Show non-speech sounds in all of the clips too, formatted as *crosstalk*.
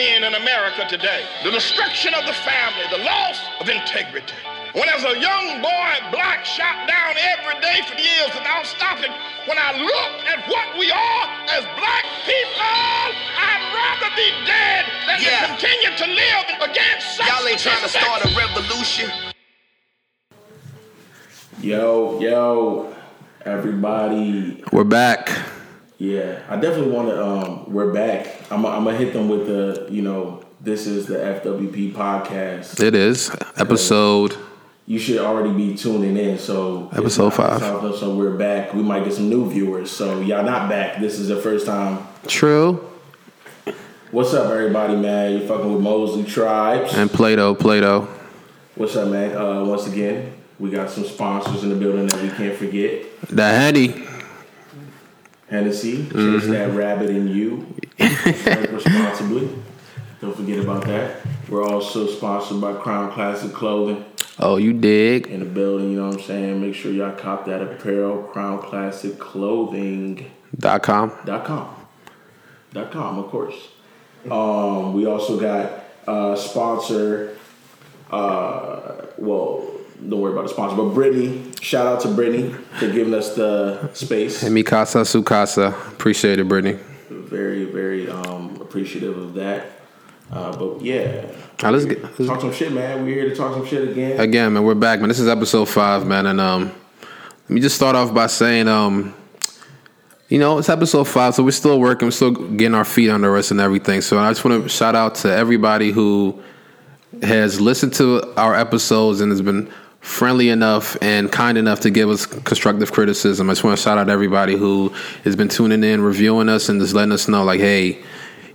men in America today. The destruction of the family, the loss of integrity. When as a young boy, black shot down every day for years without stopping, when I look at what we are as black people, I'd rather be dead than Yeah. to continue to live against such Y'all ain't trying to start a revolution. Yo, yo, everybody. We're back. Yeah, I definitely want to. Um, we're back. I'm. I'm gonna hit them with the. You know, this is the FWP podcast. It is episode. You should already be tuning in. So Episode five. So we're back. We might get some new viewers. So y'all not back. This is the first time. True. What's up, everybody, man? You're fucking with Mosley Tribes. And Plato, Plato. What's up, man? Uh, once again, we got some sponsors in the building that we can't forget. The Henny. Hennessy, chase Mm-hmm. that rabbit in you. Drink responsibly. Don't forget about that. We're also sponsored by Crown Classic Clothing Oh, you dig? in the building. You know what I'm saying? Make sure y'all cop that apparel. Crown Classic Clothing. Dot com. Dot com. Dot com, of course. Um, we also got uh, sponsor. Uh, well, don't worry about the sponsor, but Brittany. Shout out to Brittany for giving us the space. And Mikasa Sukasa. Appreciate it, Brittany. very very um appreciative of that uh but yeah right, let's get- let's- talk some shit man we're here to talk some shit again Again, man, we're back, man. This is episode five, man, and um, let me just start off by saying, um, you know, it's episode five, so we're still working, we're still getting our feet under us and everything. So I just want to shout out to everybody who has listened to our episodes and has been friendly enough and kind enough to give us constructive criticism. I just want to shout out everybody who has been tuning in, reviewing us, and just letting us know, like, hey,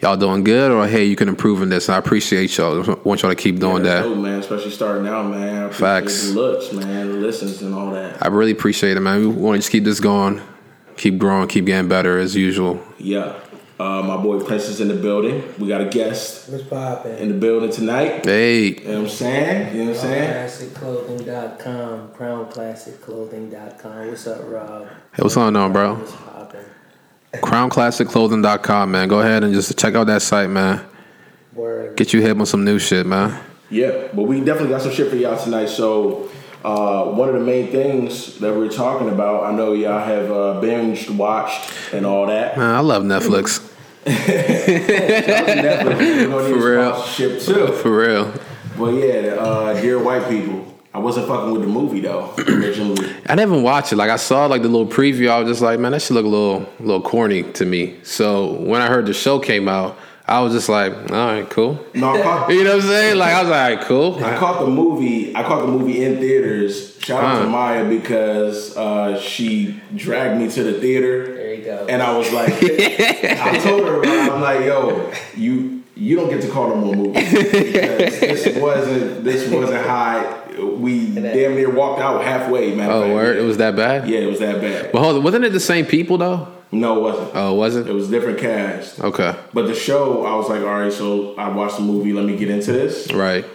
y'all doing good, or hey, you can improve in this. And I appreciate y'all. I want y'all to keep doing That's that. dope, man especially starting out man Facts. looks man listens and all that I really appreciate it, man. We want to just keep this going, keep growing, keep getting better as usual. yeah uh my boy prince is in the building we got a guest What's poppin'? in the building tonight Hey, you know what i'm saying you know what i'm saying CrownClassicClothing.com. CrownClassicClothing.com. What's up, Rob? hey, what's going on, bro? What's poppin'? CrownClassicClothing.com, man. Go ahead and just check out that site, man. Word. Get you hip on some new shit, man. Yeah, but we definitely got some shit for y'all tonight. So, uh, one of the main things that we're talking about, I know y'all have uh, binged, watched, and all that. Man, I love Netflix. Netflix, we're gonna need For real. too. For real. But yeah, uh, dear white people, I wasn't fucking with the movie though originally. I didn't even watch it. Like I saw like the little preview. I was just like, man, that should look a little, a little corny to me. So when I heard the show came out, I was just like, all right, cool. No, I caught, *laughs* You know what I'm saying? Like I was like, all right, cool. I caught the movie. I caught the movie in theaters. Shout out to Huh. Maya because uh, she dragged me to the theater. There you go. And I was like, *laughs* I told her, I'm like, yo, you you don't get to call no more movies because this *laughs* wasn't this wasn't high. We damn near walked out halfway, man. Oh, word, it was that bad. Yeah, it was that bad. But hold on, wasn't it the same people though? No, it wasn't. Oh, It it? was different cast. Okay, But the show, I was like, all right, so I watched the movie. Let me get into this, right.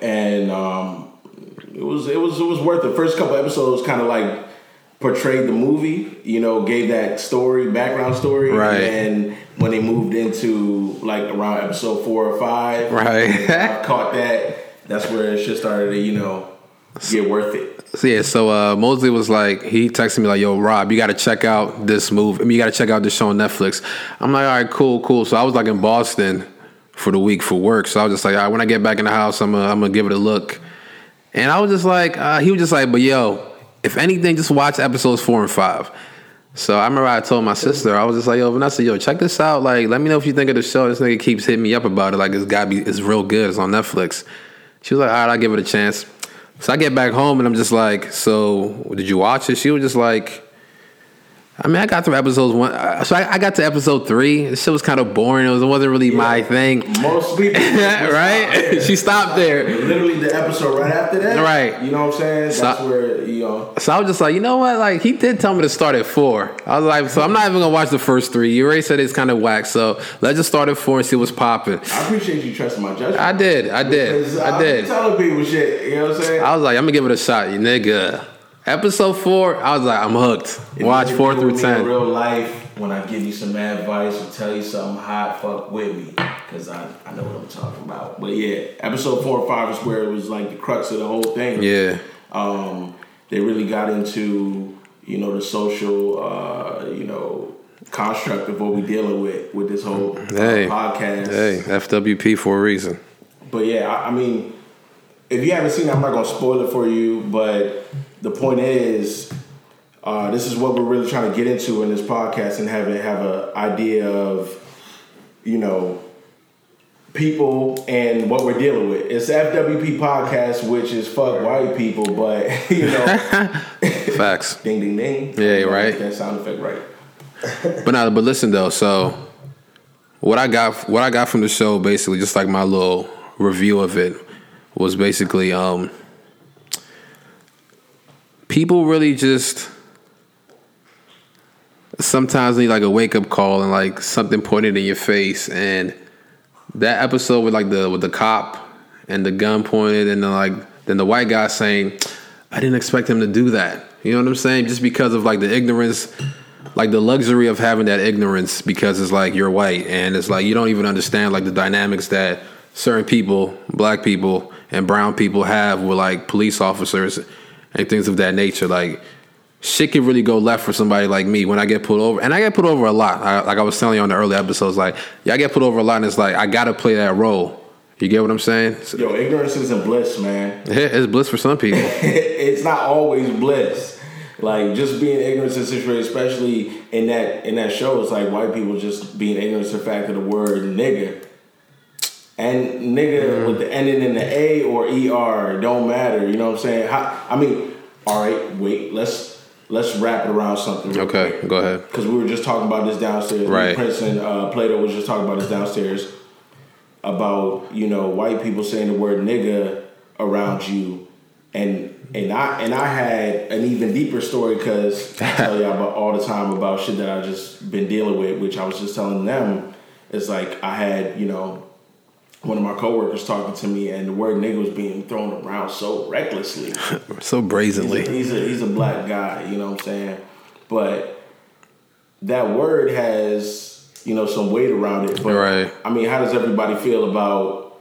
and um, it was it was it was worth it. First couple episodes kind of like portrayed the movie, you know, gave that story, background story, Right. And when they moved into like around episode four or five, Right. I caught that. That's where it shit started to, you know, get worth it. So yeah, so uh, Mosley was like, he texted me like, "Yo, Rob, you got to check out this movie. I mean, you got to check out this show on Netflix." I'm like, "All right, cool, cool." So I was like in Boston for the week for work. So I was just like, "All right, when I get back in the house, I'm gonna, I'm gonna give it a look." And I was just like, uh, he was just like, "But yo, if anything, just watch episodes four and five. So I remember I told my sister, I was just like, "Yo, Vanessa, yo, check this out. Like, let me know if you think of the show. This nigga keeps hitting me up about it. Like, it's got be, it's real good. It's on Netflix." She was like, "All right, I'll give it a chance." So I get back home and I'm just like, "So did you watch it?" She was just like, I mean, I got through episodes one. uh, So I, I got to episode three. This shit was kind of boring. It, was, it wasn't really my thing, Most people, *laughs* right? she stopped there. Literally the episode right after that, Right. You know what I'm saying? So- That's where you know. So I was just like, you know what? Like he did tell me to start at four. I was like, so I'm not even gonna watch the first three. You already said it's kind of whack. So let's just start at four and see what's popping. I appreciate you trusting my judgment. I did. I did. I be did. telling people shit. You know what I'm saying? I was like, I'm gonna give it a shot, you nigga. Episode four, I was like, I'm hooked. Watch four through with me in ten. Real life. when I give you some advice or tell you something hot, fuck with me. Cause I, I know what I'm talking about. But yeah, episode four or five is where it was like the crux of the whole thing. Yeah. Um, they really got into, you know, the social uh, you know, construct of what we're dealing with with this whole uh, Hey. podcast. Hey, FWP for a reason. But yeah, I, I mean, if you haven't seen it, I'm not gonna spoil it for you. But the point is, uh, this is what we're really trying to get into in this podcast and have it have an idea of, you know, people and what we're dealing with. It's FWP podcast, which is fuck white people, but *laughs* you know, *laughs* Facts. *laughs* ding ding ding. Yeah, you're right. That sound effect right. But now, but listen though. So, what I got, what I got from the show, basically, just like my little review of it, was basically, um, people really just sometimes need like a wake up call and like something pointed in your face. And that episode with like the with the cop and the gun pointed, and then like then the white guy saying, "I didn't expect him to do that." You know what I'm saying? Just because of like the ignorance like the luxury of having that ignorance because it's like you're white and it's like you don't even understand like the dynamics that certain people, black people and brown people have with like police officers and things of that nature. Like shit can really go left for somebody like me when I get pulled over, and I get pulled over a lot. I, like I was telling you on the early episodes, like yeah, I get pulled over a lot, and it's like I gotta play that role. You get what I'm saying? Yo, ignorance isn't bliss, man. *laughs* It's bliss for some people. *laughs* it's not always bliss. Like just being ignorant to the situation, especially in that in that show, it's like white people just being ignorant to the fact of the word nigga. And nigga with the ending in the A or ER don't matter. You know what I'm saying? How, I mean, all right, wait, let's let's wrap it around something. Okay, quick. go ahead. Because we were just talking about this downstairs. Right. Prince and uh, Plato was just talking about this downstairs about you know white people saying the word nigga around you, and and I and I had an even deeper story because *laughs* I tell y'all about all the time about shit that I just been dealing with, which I was just telling them. It's like I had you know one of my coworkers talking to me, and the word nigga was being thrown around so recklessly. *laughs* So brazenly. He's a, he's a he's a black guy, you know what I'm saying? But that word has, you know, some weight around it. But Right. I mean, how does everybody feel about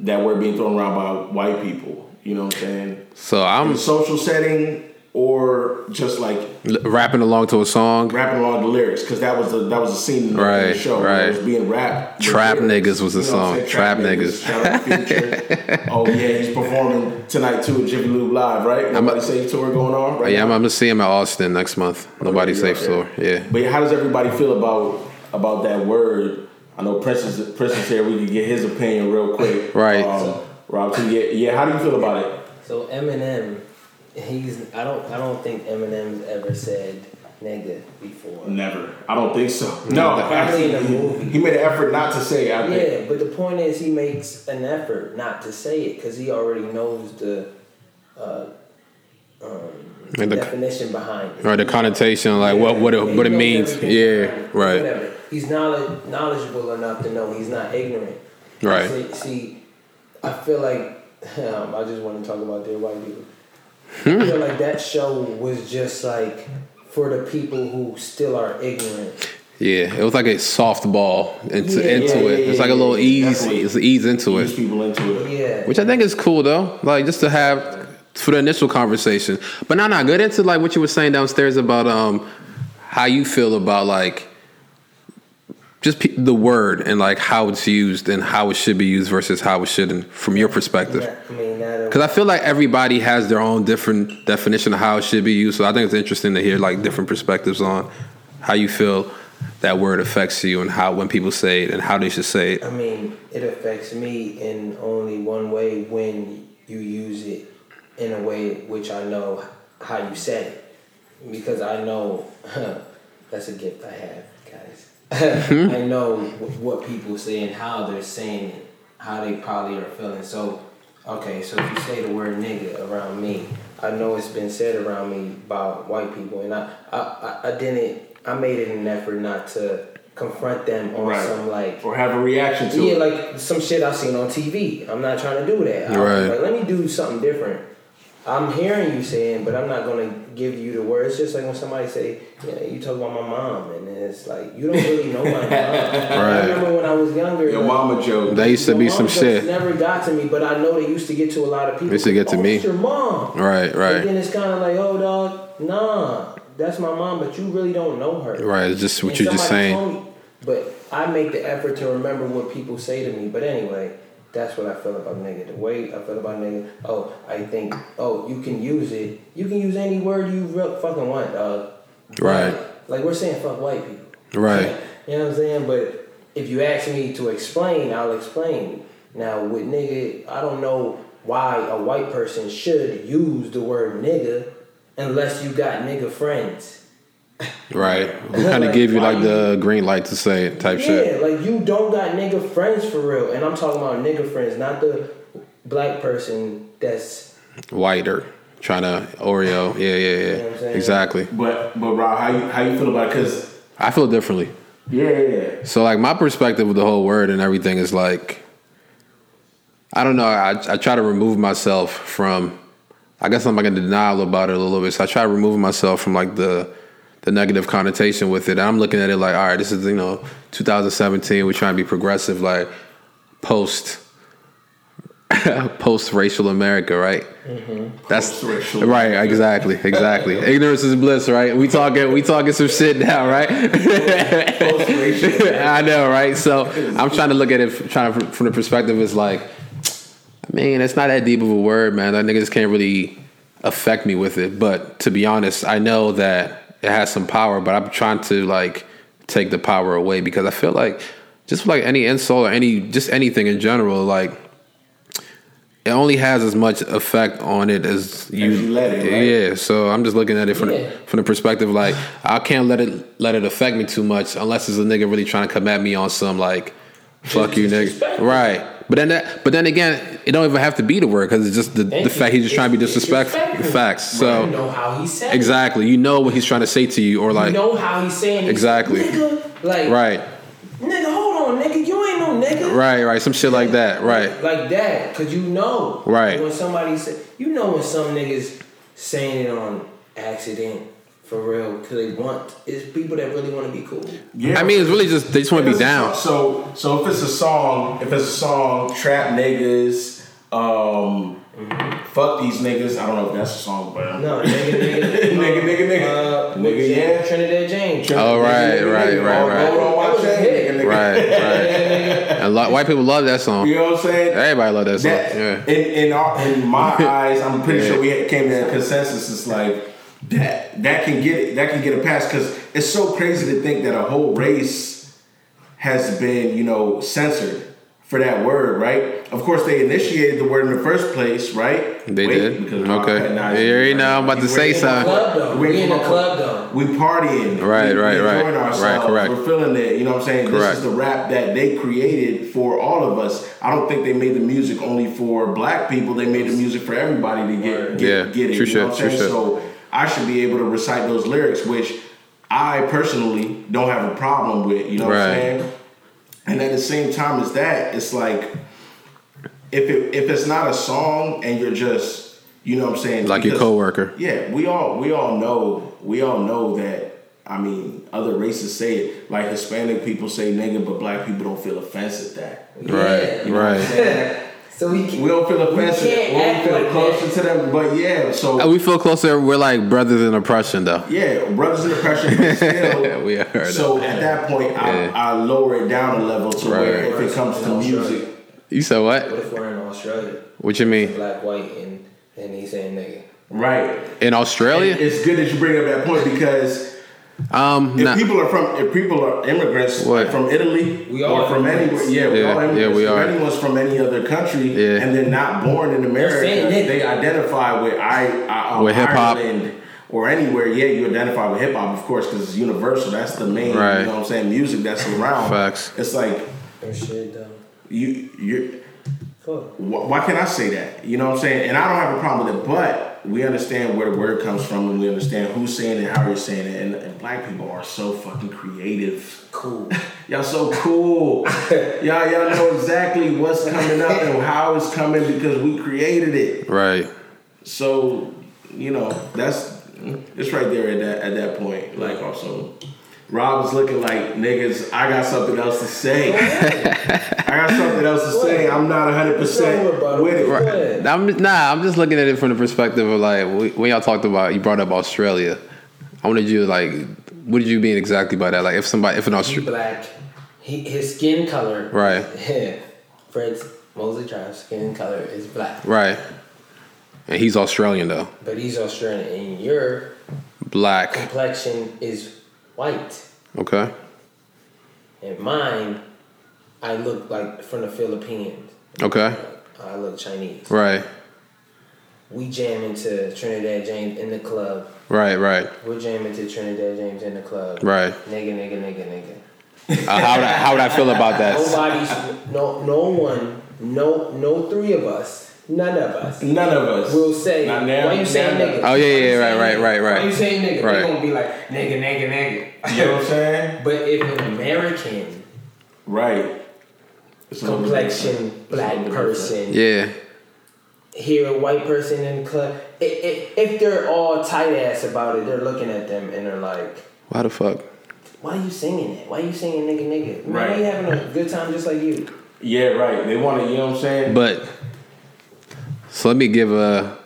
that word being thrown around by white people? You know what I'm saying? So I'm In a social setting or just like l- rapping along to a song. rapping along the lyrics because that was the that was the scene in the, in the Right, show. right. It was being rapped. Trap lyrics. Niggas was the You know song. saying? Trap Niggas. Shout out *laughs* oh yeah, he's performing tonight too at Jiffy Lube Live, right? Nobody Safe tour going on right Yeah, I'm. I'm gonna see him at Austin next month. Nobody you're safe out store. there. Yeah. But how does everybody feel about about that word? I know Prince is Prince is here. We could get his opinion real quick. Right. Um, Rob, too. Yeah, yeah. How do you feel about it? So Eminem, he's I don't I don't think Eminem's ever said nigga before. Never. I don't think so. No, Probably in a movie. he made an effort not to say. it, I think. Yeah, but the point is he makes an effort not to say it because he already knows the uh, um, And the- definition behind it. Or the connotation, like what what it, what it means. Yeah. Right. Whatever. He's knowledge, knowledgeable enough to know he's not ignorant. Right. See, see I feel like *laughs* um, I just want to talk about dead white people. Hmm. I feel like that show was just like for the people who still are ignorant. Yeah. It was like a softball into Yeah, into yeah, it. yeah, It's like a little yeah, ease. definitely. It's ease into Ease it, people into it. Yeah. which I think is cool though. Like just to have for the initial conversation. But now, not good into like what you were saying downstairs about um how you feel about like just pe- the word and like how it's used and how it should be used versus how it shouldn't from your perspective. That- I mean, Because I feel like everybody has their own different definition of how it should be used. So I think it's interesting to hear like different perspectives on how you feel that word affects you and how when people say it and how they should say it. I mean, it affects me in only one way when you use it in a way which I know how you said it. Because I know *laughs* that's a gift I have, guys. *laughs* I know what people say and how they're saying it, how they probably are feeling. So, okay, so if you say the word nigga around me, I know it's been said around me by white people, and I, I, I, I didn't, I made it an effort not to confront them on Right. some like Or have a reaction to yeah, it. like some shit I've seen on TV. I'm not trying to do that. I Right. Like, let me do something different. I'm hearing you saying, but I'm not gonna give you the words. It's just like when somebody say, "Yeah, you talk about my mom," and it's like you don't really know my mom. *laughs* right. I remember when I was younger. Your like, mama joke. That used to be some shit. Never got to me, but I know they used to get to a lot of people. Used to get to oh, me. It's your mom. Right, And right, then it's kind of like, oh, dog, nah, that's my mom, but you really don't know her. right. It's just what And you're just saying. me- but I make the effort to remember what people say to me. But anyway, that's what I feel about nigga. The way I feel about nigga. Oh, I think. Oh, you can use it. You can use any word you real fucking want, dog. Right. Like we're saying, fuck white people. Right. You know what I'm saying? But if you ask me to explain, I'll explain. Now with nigga, I don't know why a white person should use the word nigga unless you got nigga friends. Right. We kind of Like, give you like the green light to say it type yeah, shit. like you don't got nigga friends for real. And I'm talking about nigga friends, not the black person that's Whiter. Trying to Oreo. Yeah, yeah, know what I'm yeah. Exactly. But but Rob, how you how you feel about it? Cause I feel differently. yeah, yeah, yeah. So like my perspective of the whole word and everything is like I don't know, I I try to remove myself from I guess I'm like in denial about it a little bit. So I try to remove myself from like the the negative connotation with it. I'm looking at it like, all right, this is you know 2017. We're trying to be progressive, like post *laughs* post racial America, right? That's Post-racial right, exactly, exactly. *laughs* Ignorance is bliss, right? We talking, we talking some shit now, right? *laughs* I know, right? So I'm trying to look at it, trying to from the perspective is like, man, it's not that deep of a word, man. That nigga just can't really affect me with it. But to be honest, I know that it has some power, but I'm trying to like take the power away because I feel like just like any insult or any just anything in general, like it only has as much effect on it as you, you let it, right? Yeah. So I'm just looking at it from Yeah. the, from the perspective like I can't let it let it affect me too much unless it's a nigga really trying to come at me on some like fuck you nigga right. But then that but then again it don't even have to be the word because it's just the, the fact he's just trying to be disrespectful. Facts. you So know how he said exactly, you know what he's trying to say to you or like you know how he's saying it. Exactly. Nigga, like right, nigga, hold on, nigga, you ain't no nigga. right, right, some shit like that. Right. Like that, cause you know. Right. When somebody say, you know, when some niggas saying it on accident for real, cause they want. It's people that really want to be cool. Yeah. I mean, it's really just they just want to be If it's a down. So so if it's a song, if it's a song, trap niggas, um, fuck these niggas. I don't know if that's a song, but No, nigga, nigga, Nigga, *laughs* nigga, nigga. uh, Nigga, with yeah. Trinidad James. Oh, right, right, right, All right. gold on my That a chain, hit. nigga, nigga. Right, right. *laughs* And lo- white people love that song. You know what I'm saying? Everybody love that song. That, Yeah. in in, our, in my *laughs* eyes, I'm pretty Yeah. sure we came to a consensus. It's like that that can get that can get a pass because it's so crazy to think that a whole race has been you know censored for that word, right? Of course, they initiated the word in the first place, right? They did? because Okay. nah, Yeah, you already know I'm about to we're say in the something. Club though. We We in the club though. we partying. Right, we, right, we right. enjoying ourselves. Right, correct. We're feeling it. You know what I'm saying? Correct. This is the rap that they created for all of us. I don't think they made the music only for black people. They made the music for everybody to get get, Yeah, get it. true you know what I'm shit, true saying? shit. So I should be able to recite those lyrics, which I personally don't have a problem with. You know what I'm saying? And at the same time as that, it's like if it if it's not a song and you're just you know what I'm saying Like your because- coworker. yeah, we all we all know we all know that. I mean, other races say it like Hispanic people say nigga, but black people don't feel offense at that. Right, You know right. Saying? So we can, We don't feel offense. We We, can't we feel like closer that. to them, but yeah. So Uh, We feel closer. We're like brothers in oppression, though. yeah, brothers in oppression. *laughs* still. We heard so that. at that point, Yeah. I, I lower it down a level to Right. where if it comes to music, You said what? What if we're in Australia, What you mean? black, white, and and he's saying nigga? right? In Australia? It's good that you bring up that point because Um, if nah. people are from if people are immigrants What? from Italy We all or from immigrants. anywhere, yeah, we Yeah, all yeah, immigrants. we if are. anyone's from any other country Yeah. and they're not born in America, saying they identify with I, I um, With hip-hop. Ireland or anywhere. Yeah, you identify with hip hop, of course, because it's universal. That's the main, Right. you know what I'm saying, music that's around. Facts. It's like Oh shit, though. you you. Fuck. Wh- Why can't I say that? You know what I'm saying? And I don't have a problem with it, but we understand where the word comes from and we understand who's saying it, how you're saying it. And, and black people are so fucking creative. Cool. *laughs* Y'all so cool. y'all, y'all know exactly what's coming up and how it's coming because we created it. right. So you know that's it's right there at that at that point. Like also, Rob was looking like niggas. I got something else to say. I got something else to say. I'm not 100 percent with it. Go ahead. I'm nah. I'm just looking at it from the perspective of like when y'all talked about you brought up Australia. I wanted you to like, what did you mean exactly by that? Like if somebody if an He Australian black. He, his skin color. Right. Fred's Mosley Drive's skin color is black, right, and he's Australian though, but he's Australian, and your black. complexion is white. Okay, And mine, I look like from the Philippines. okay, I look Chinese. right, We jam into Trinidad James in the club. right, right, We're jamming to Trinidad James in the club. right. Nigga, nigga, nigga, nigga. Uh, how would I, how would I feel about that? Nobody's no no one no no three of us none of us None of us will say Not now, why you saying now. nigga Oh, yeah, yeah, right, saying right, right, right. why you saying nigga Right. they gonna be like nigga nigga nigga You know what I'm saying? *laughs* but if an American Right. It's a little bit complexion different. black It's a little bit person Yeah, hear a white person in the club i- i- if they're all tight ass about it they're looking at them and they're like why the fuck? why are you singing that why are you singing nigga nigga man Right. they having a good time just like you. Yeah, right. They want to, you know what I'm saying? But so let me give a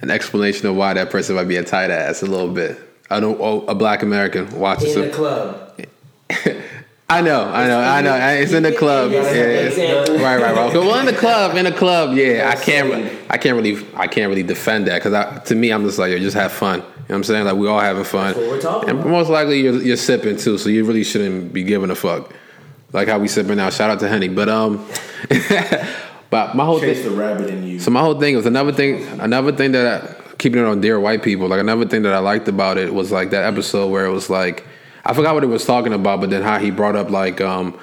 an explanation of why that person might be a tight ass a little bit. I don't. Oh, a black American watches in the club *laughs* I know, I know, I know. It's in the club. Yeah. Right, right, right. Well, in the club, in the club, yeah. I can't, I can't really, I can't really defend that because to me, I'm just like, yo, just have fun. You know what I'm saying? Like we all having fun. We're talking and most likely you're, you're sipping too, so you really shouldn't be giving a fuck. Like how we sipping now. Shout out to Henny, but um, *laughs* but my whole thing. Chase the rabbit in you. So my whole thing was another thing. Another thing that I, keeping it on dear white people. Like another thing that I liked about it was like that episode where it was like I forgot what it was talking about, but then how he brought up like um,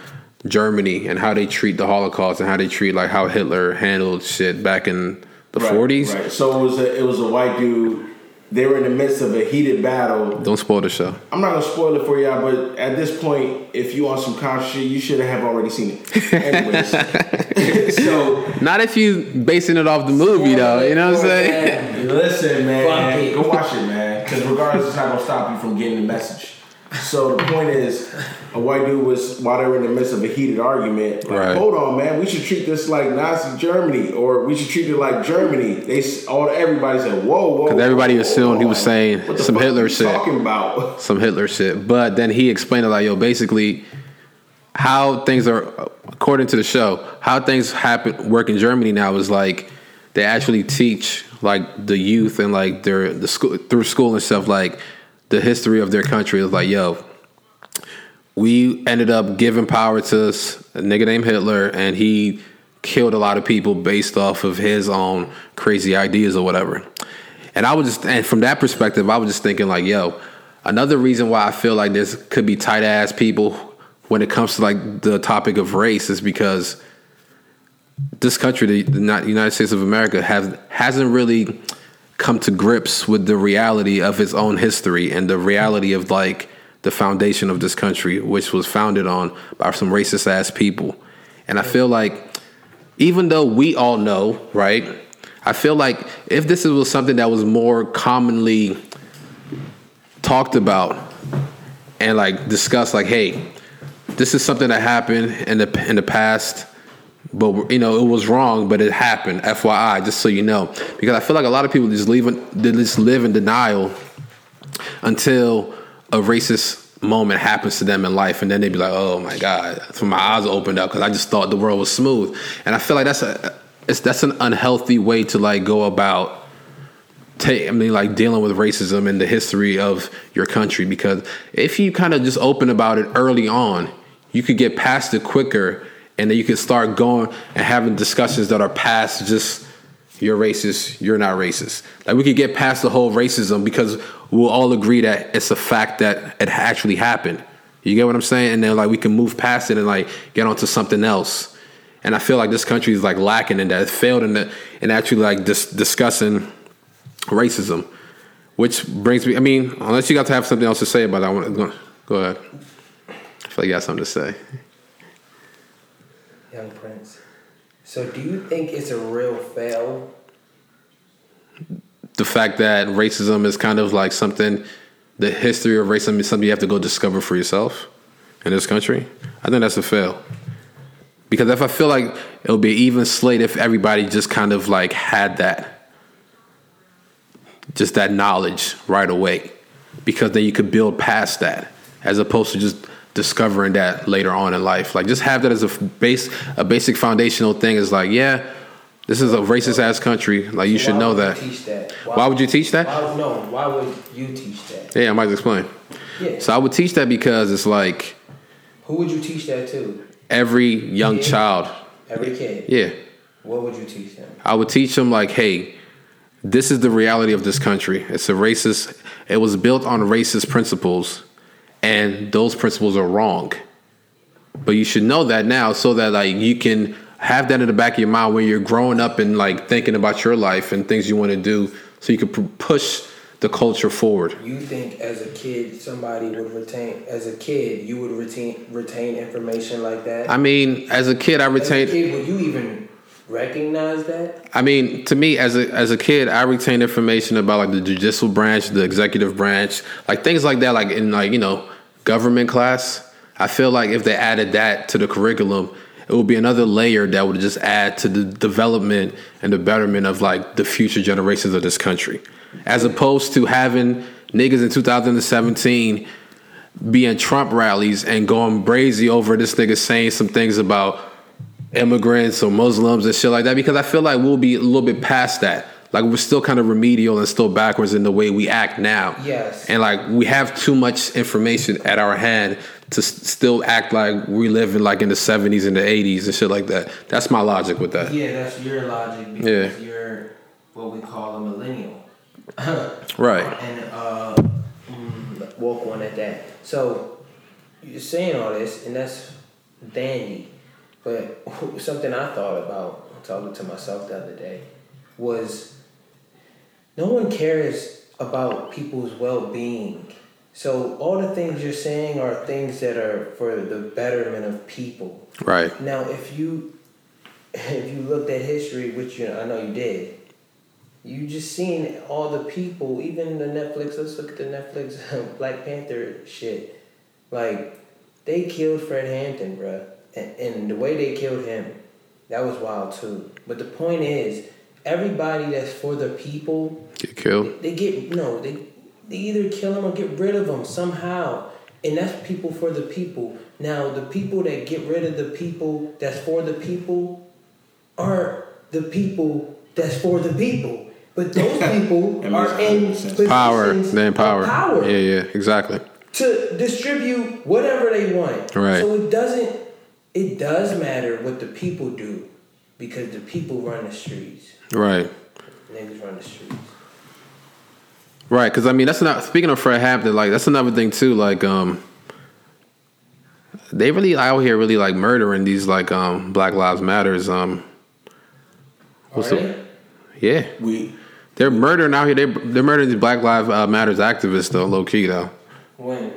Germany and how they treat the Holocaust and how they treat like how Hitler handled shit back in the Right, forties. Right. So it was a it was a white dude. They were in the midst of a heated battle. Don't spoil the show. I'm not gonna spoil it for y'all, but at this point, if you want some conscious shit, you should have already seen it. Anyways, *laughs* so Not if you basing it off the movie though. You know what I'm saying? listen, man, go watch it, man. Because regardless, it's not gonna stop you from getting the message. So the point is, a white dude was while they were in the midst of a heated argument. Like, Right. Hold on, man. We should treat this like Nazi Germany, or we should treat it like Germany. They all everybody said, "Whoa, whoa." Because everybody whoa, assumed hold he was saying some Hitler you shit. Talking about *laughs* some Hitler shit. But then he explained it like, yo, basically how things are according to the show, how things happen work in Germany now is like they actually teach like the youth and like their the school through school and stuff like the history of their country is like, yo, we ended up giving power to a nigga named Hitler, and he killed a lot of people based off of his own crazy ideas or whatever. And I was just, and from that perspective, I was just thinking like, yo, another reason why I feel like this could be tight ass people when it comes to like the topic of race is because this country, the United States of America, has hasn't really come to grips with the reality of his own history and the reality of like the foundation of this country, which was founded on by some racist ass people. And I feel like even though we all know, right? I feel like if this was something that was more commonly talked about and like discussed, like, hey, this is something that happened in the in the past, but you know it was wrong, but it happened. FYI, just so you know, because I feel like a lot of people just leave just live in denial until a racist moment happens to them in life, and then they'd be like, "Oh my god," so my eyes opened up because I just thought the world was smooth, and I feel like that's a that's an unhealthy way to like go about. Take, I mean, like dealing with racism and the history of your country, because if you kind of just open about it early on, you could get past it quicker, and then you can start going and having discussions that are past just you're racist, you're not racist. Like we could get past the whole racism because we'll all agree that it's a fact that it actually happened. You get what I'm saying? And then like we can move past it and like get onto something else. And I feel like this country is like lacking in that. It failed in the in actually like dis- discussing racism, which brings me. I mean, unless you got to have something else to say about that, I want to go, go ahead. I feel like you got something to say. Young Prince. So do you think it's a real fail? the fact that racism is kind of like something, the history of racism is something you have to go discover for yourself in this country. I think that's a fail. Because if I feel like it'll be even slate if everybody just kind of like had that, just that knowledge right away, because then you could build past that, as opposed to just discovering that later on in life. Like just have that as a base, a basic foundational thing. Is like, yeah, this is a racist ass country. Like you So should why know that. That. Why would you teach that? Why, no, why would you teach that? Yeah, I might explain. Yeah. So I would teach that because it's like Who would you teach that to? every young Yeah. child. Every kid. Yeah. What would you teach them? I would teach them like, hey, this is the reality of this country. It's a racist. It was built on racist principles, and those principles are wrong. But you should know that now, so that like you can have that in the back of your mind when you're growing up and like thinking about your life and things you want to do, so you can p- push the culture forward. You think as a kid somebody would retain as a kid you would retain retain information like that? I mean, as a kid, I as a retained. kid, would you even recognize that? I mean, to me, as a as a kid, I retained information about like the judicial branch, the executive branch, like things like that, like in like you know government class. I feel like if they added that to the curriculum, it would be another layer that would just add to the development and the betterment of like the future generations of this country, as opposed to having niggas in 2017 being Trump rallies and going brazy over this nigga saying some things about immigrants or Muslims and shit like that because I feel like we'll be a little bit past that. Like we're still kind of remedial and still backwards in the way we act now. Yes. And like we have too much information at our hand to s- still act like we live in like in the 70s and the 80s and shit like that. That's my logic with that. Yeah, that's your logic because Yeah. you're what we call a millennial. *laughs* *laughs* Right. and uh, mm, walk one at that. So you're saying all this, and that's dandy. But *laughs* something I thought about talking to myself the other day was no one cares about people's well-being. So all the things you're saying are things that are for the betterment of people. Right. Now, if you if you looked at history, which you know, I know you did, you just seen all the people, even the Netflix. Let's look at the Netflix *laughs* Black Panther shit. Like they killed Fred Hampton, bruh. and, and the way they killed him, that was wild too. But the point is, everybody that's for the people, Get killed. they get no, they they either kill them or get rid of them somehow, and that's people for the people. Now, the people that get rid of the people that's for the people are the people that's for the people. But those *laughs* people are makes in positions Power. They in power. power Yeah, yeah, exactly. to distribute whatever they want. Right. So it doesn't. It does matter what the people do because the people run the streets. Right. Niggas run the streets. Right, because I mean that's not speaking of Fred Hampton. Like that's another thing too. Like um, they really out here really like murdering these like um Black Lives Matters. Um, What's Are the- yeah, We they're murdering out here. They they're murdering these Black Lives uh, Matters activists though, low key though. When?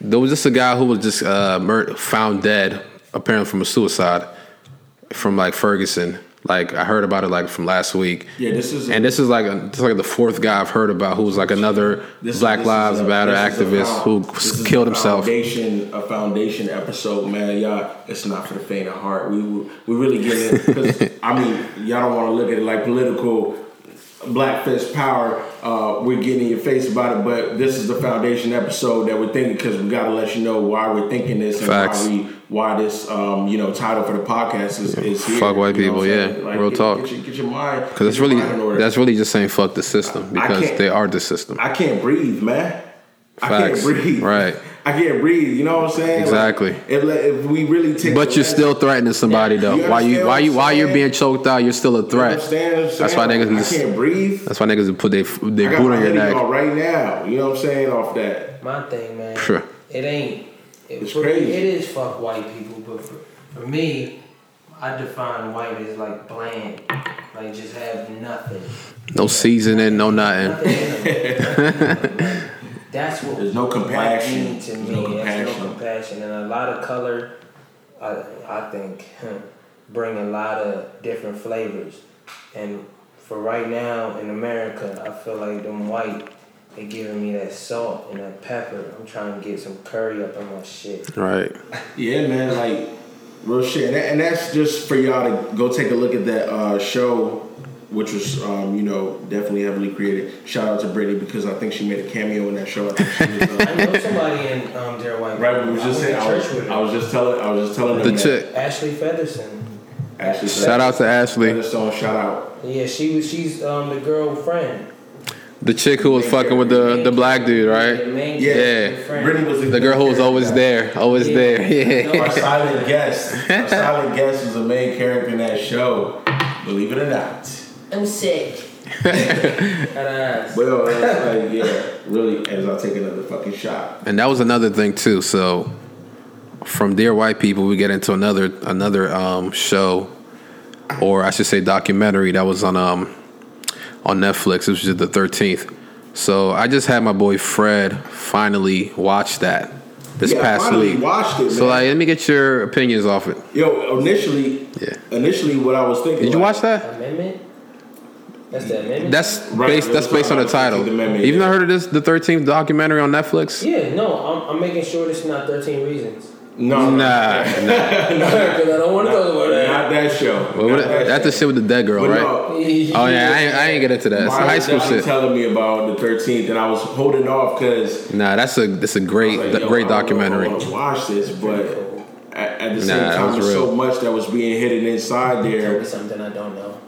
There was just a guy who was just uh, mur- found dead, apparently from a suicide, from like Ferguson. Like I heard about it like from last week. yeah, this is And this is like a, this is like the fourth guy I've heard about who's like another This- Black this Lives Matter a activist who killed a himself. Foundation, a foundation episode, man. Y'all, it's not for the faint of heart. We we really get it because I mean, y'all don't want to look at it like political black fist power. Uh, we're getting in your face about it, but this is the foundation episode that we're thinking because we got to let you know why we're thinking this and Facts. why we why this um, you know title for the podcast is, is here. Fuck white people, yeah. saying? Real get, talk. Get your, get your mind Because it's really mind in order. that's really just saying fuck the system because they are the system. I can't breathe, man. I Facts. can't breathe. Right. *laughs* I can't breathe. You know what I'm saying? Exactly. Like, if, if we really take, But you're last- still threatening somebody though. You Why you why what you why you're being choked out? You're still a You threat. understand what I'm saying? That's why niggas I just- can't breathe. That's why niggas put their their boot on your neck. on right now. You know what I'm saying? Off that. My thing, man. Sure. It ain't. It, It's for crazy. it is fuck white people, but for, for me, I define white as like bland, like just have nothing. No seasoning, no nothing. Nothing in them. Like, *laughs* That's what There's no compassion. mean to There's me. no There's no compassion. compassion, and a lot of color. I I think bring a lot of different flavors, and for right now in America, I feel like them white they giving me that salt and that pepper. I'm trying to get some curry up in my shit. Right. *laughs* Yeah, man, like real shit, and, that, and that's just for y'all to go take a look at that uh, show, which was um, you know definitely heavily created. Shout out to Brittany because I think she made a cameo in that show. I think she was, uh, I know somebody in um, Dear White. right, we was just I saying. I was, church with. I was just telling. I was just telling them The that. chick. Ashley Featherson. Ashley, Shout out to Ashley, Featherson, shout out. Yeah, she was. She's um, the girlfriend. the chick who was fucking with the the black dude, right? Yeah, Yeah. Brittany was The girl who was always there, always Yeah. there. Our silent guest. Our *laughs* silent guest was the main character in that show. Believe it or not. I'm sick. that ass. Well, that's like, yeah, really, as I take another fucking shot. And that was another thing too. So from Dear White People, we get into another another um, show, or I should say documentary that was on um on Netflix. It was just the thirteenth. So I just had my boy Fred finally watch that this Yeah, past finally week. watched it, So man. like, let me get your opinions off it. Yo, initially, Yeah. initially, what I was thinking. Did you like, watch that? Amendment. That's the amendment. That's Right, based. it That's was based on the title. the 13th You've yeah. not heard of this? The thirteenth documentary on Netflix? yeah. No, I'm, I'm making sure this is not 13 Reasons. No, Nah, *laughs* nah. Because I don't want to talk about that. Not that show. Well, Not that that's the shit with the dead girl, But right? no, Oh yeah, I ain't, I ain't get into that. It's a Mine high was school definitely shit. telling me about the 13th, and I was holding off because Nah, that's a that's a great like, th- great I don't know if documentary. I want to watch this, but at, at the same Nah, time, was there's so much that was being hidden inside Tell there. me something I don't know.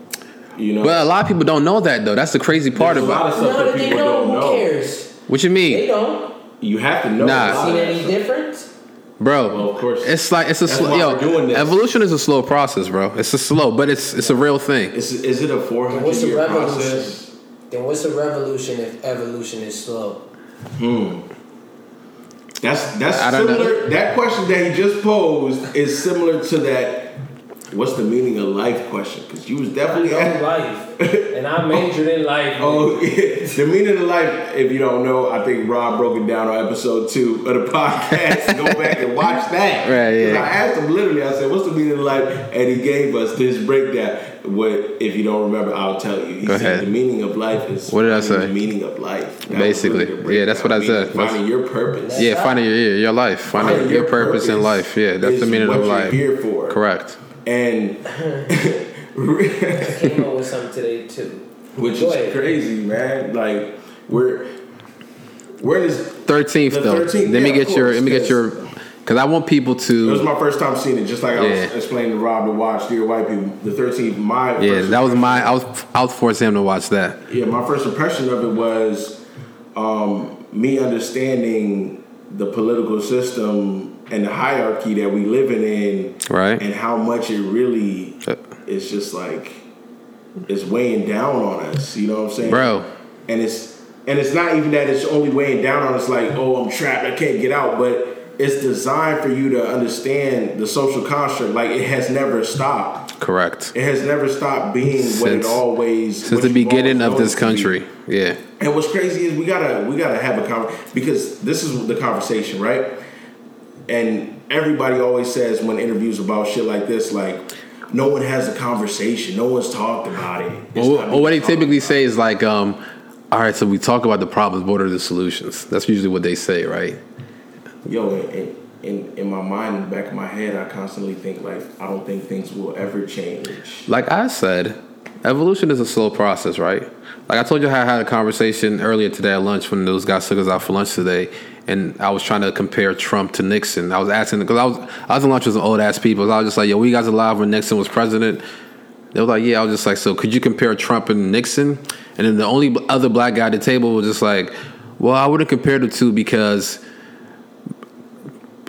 You know, But a lot of people don't know that though. That's the crazy part There's a lot about. of it. stuff No, that they people know. don't Who know. cares? What you mean? They don't. You have to know. Nah. a lot of Seen any stuff. difference? bro? Well, of course. It's like it's a That's slow. Yo, we're doing this. evolution is a slow process, bro. It's a slow, but it's it's a real thing. Is, is it a 400 What's the year revolution? process? Then what's a revolution if evolution is slow? Hmm. That's that's I don't know. similar. That question that he just posed is similar to that. What's the meaning of life question? Because you was I definitely know life, *laughs* and I majored in life. Oh, yeah. the meaning of life. If you don't know, I think Rob broke it down on episode two of the *laughs* podcast. Go back and watch that. *laughs* Right, Yeah. I asked him literally. I said, "What's the meaning of life?" And he gave us this breakdown. What if you don't remember? I'll tell you. He Go said ahead. the meaning of life is. What did I say? The meaning of life. That Basically. really Yeah, that's what I said. Meaning, Finding your purpose. Yeah, finding your your, your life, finding, Finding your, purpose, in life. Yeah, that's the meaning what of you're life. Here for Correct. And I came up with something today too. which Go is ahead. crazy, man. Like we're we're in this Thirteenth though. 13th, let me yeah, get of your let me get your because I want people to. It was my first time seeing it, just like I Yeah. was explaining to Rob to watch Dear White People. The 13th, my Yeah, first that was my. I was I was forcing him to watch that. yeah. My first impression of it was um, me understanding the political system and the hierarchy that we living in, Right. and how much it really Uh. is just like it's weighing down on us. You know what I'm saying, Bro. And it's and it's not even that it's only weighing down on us like, oh, I'm trapped, I can't get out, but it's designed for you to understand the social construct. Like it has never stopped. Correct. It has never stopped being what it always Since the beginning of this known it to be. country. Yeah. And what's crazy is we gotta we gotta have a conversation because this is the conversation, right? And everybody always says when interviews about shit like this, like no one has a conversation, no one's talked about it. Well, well, what they typically say is like, um, all right, so we talk about the problems, what are the solutions? That's usually what they say, right? yo, in, in in my mind, in the back of my head, I constantly think like I don't think things will ever change. Like I said, evolution is a slow process, right? Like I told you how I had a conversation earlier today at lunch when those guys took us out for lunch today, and I was trying to compare Trump to Nixon. I was asking because I was I was in lunch with some old ass people. So I was just like, "Yo, were you guys alive when Nixon was president?" They were like, "Yeah." I was just like, "So could you compare Trump and Nixon?" And then the only other black guy at the table was just like, "Well, I wouldn't compare the two because."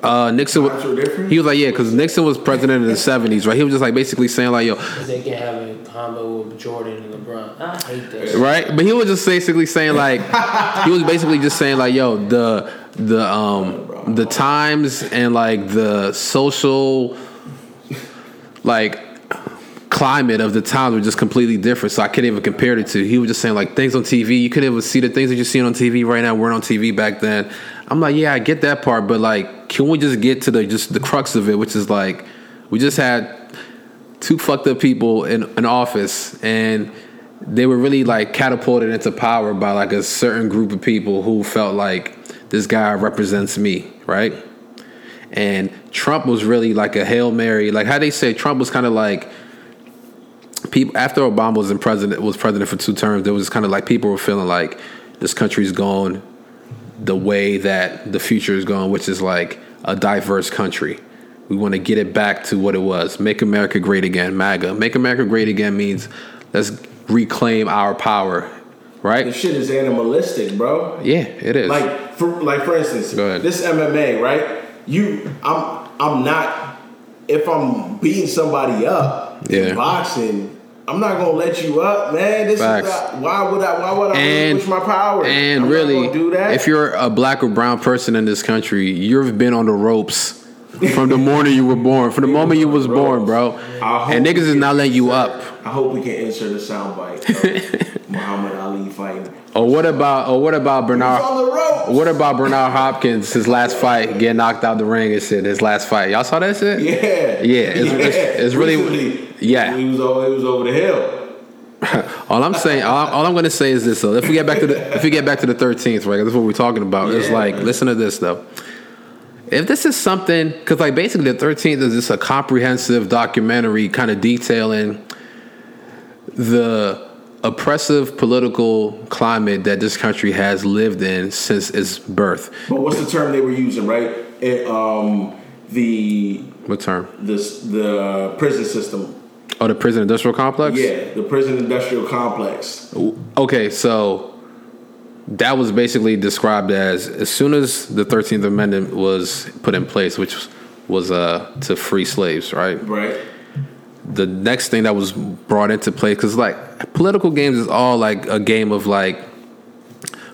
Uh, Nixon, Times were different? he was like, yeah, because Nixon was president in the '70s, right? He was just like basically saying like, yo, They can have a combo with Jordan and LeBron. I hate that. right? But he was just basically saying like *laughs* he was basically just saying like, yo, the the um the times and like the social like climate of the times were just completely different. So I couldn't even compare the two. He was just saying like things on TV, you couldn't even see the things that you're seeing on TV right now weren't on TV back then. I'm like, yeah, I get that part, but like, can we just get to the just the crux of it, which is like, we just had two fucked up people in an office and they were really like catapulted into power by like a certain group of people who felt like this guy represents me, right? And Trump was really like a hail mary. Like how they say, Trump was kind of like people after Obama was in president was president for two terms. There was kind of like people were feeling like this country's going the way that the future is going, which is like a diverse country. We want to get it back to what it was. Make America great again, MAGA. Make America great again means let's reclaim our power, right? This shit is animalistic, bro. Yeah, it is. Like for like for instance, this MMA, right? You, I'm, I'm not. If I'm beating somebody up Yeah. in boxing, I'm not gonna let you up, man. This Facts. is not, why would I? Why would I and push my power? and I'm really, do that. if you're a black or brown person in this country, you've been on the ropes from the morning you were born, from the *laughs* moment you was born, bro. And niggas is not letting you up. I hope we can insert a soundbite *laughs* Muhammad Ali fighting. Or what about or what about Bernard? on the ropes. What about Bernard Hopkins? His last fight, getting knocked out the ring and shit. His last fight, y'all saw that shit? Yeah, Yeah, it's- it's- it's really- Recently, yeah. He was over. He was over the hill. *laughs* All I'm saying, all, all I'm going to say is this: though, if we get back to the if we get back to the 13th, right? That's what we're talking about. It's like, man. listen to this though. If this is something, because like basically the 13th is just a comprehensive documentary, kind of detailing the oppressive political climate that this country has lived in since its birth. But what's the term they were using, right? It, um, the What term? this the prison system. Oh, the prison industrial complex. Yeah, the prison industrial complex. Okay, so that was basically described as as soon as the Thirteenth Amendment was put in place, which was uh, to free slaves, right? Right. The next thing that was brought into play, because like political games is all like a game of like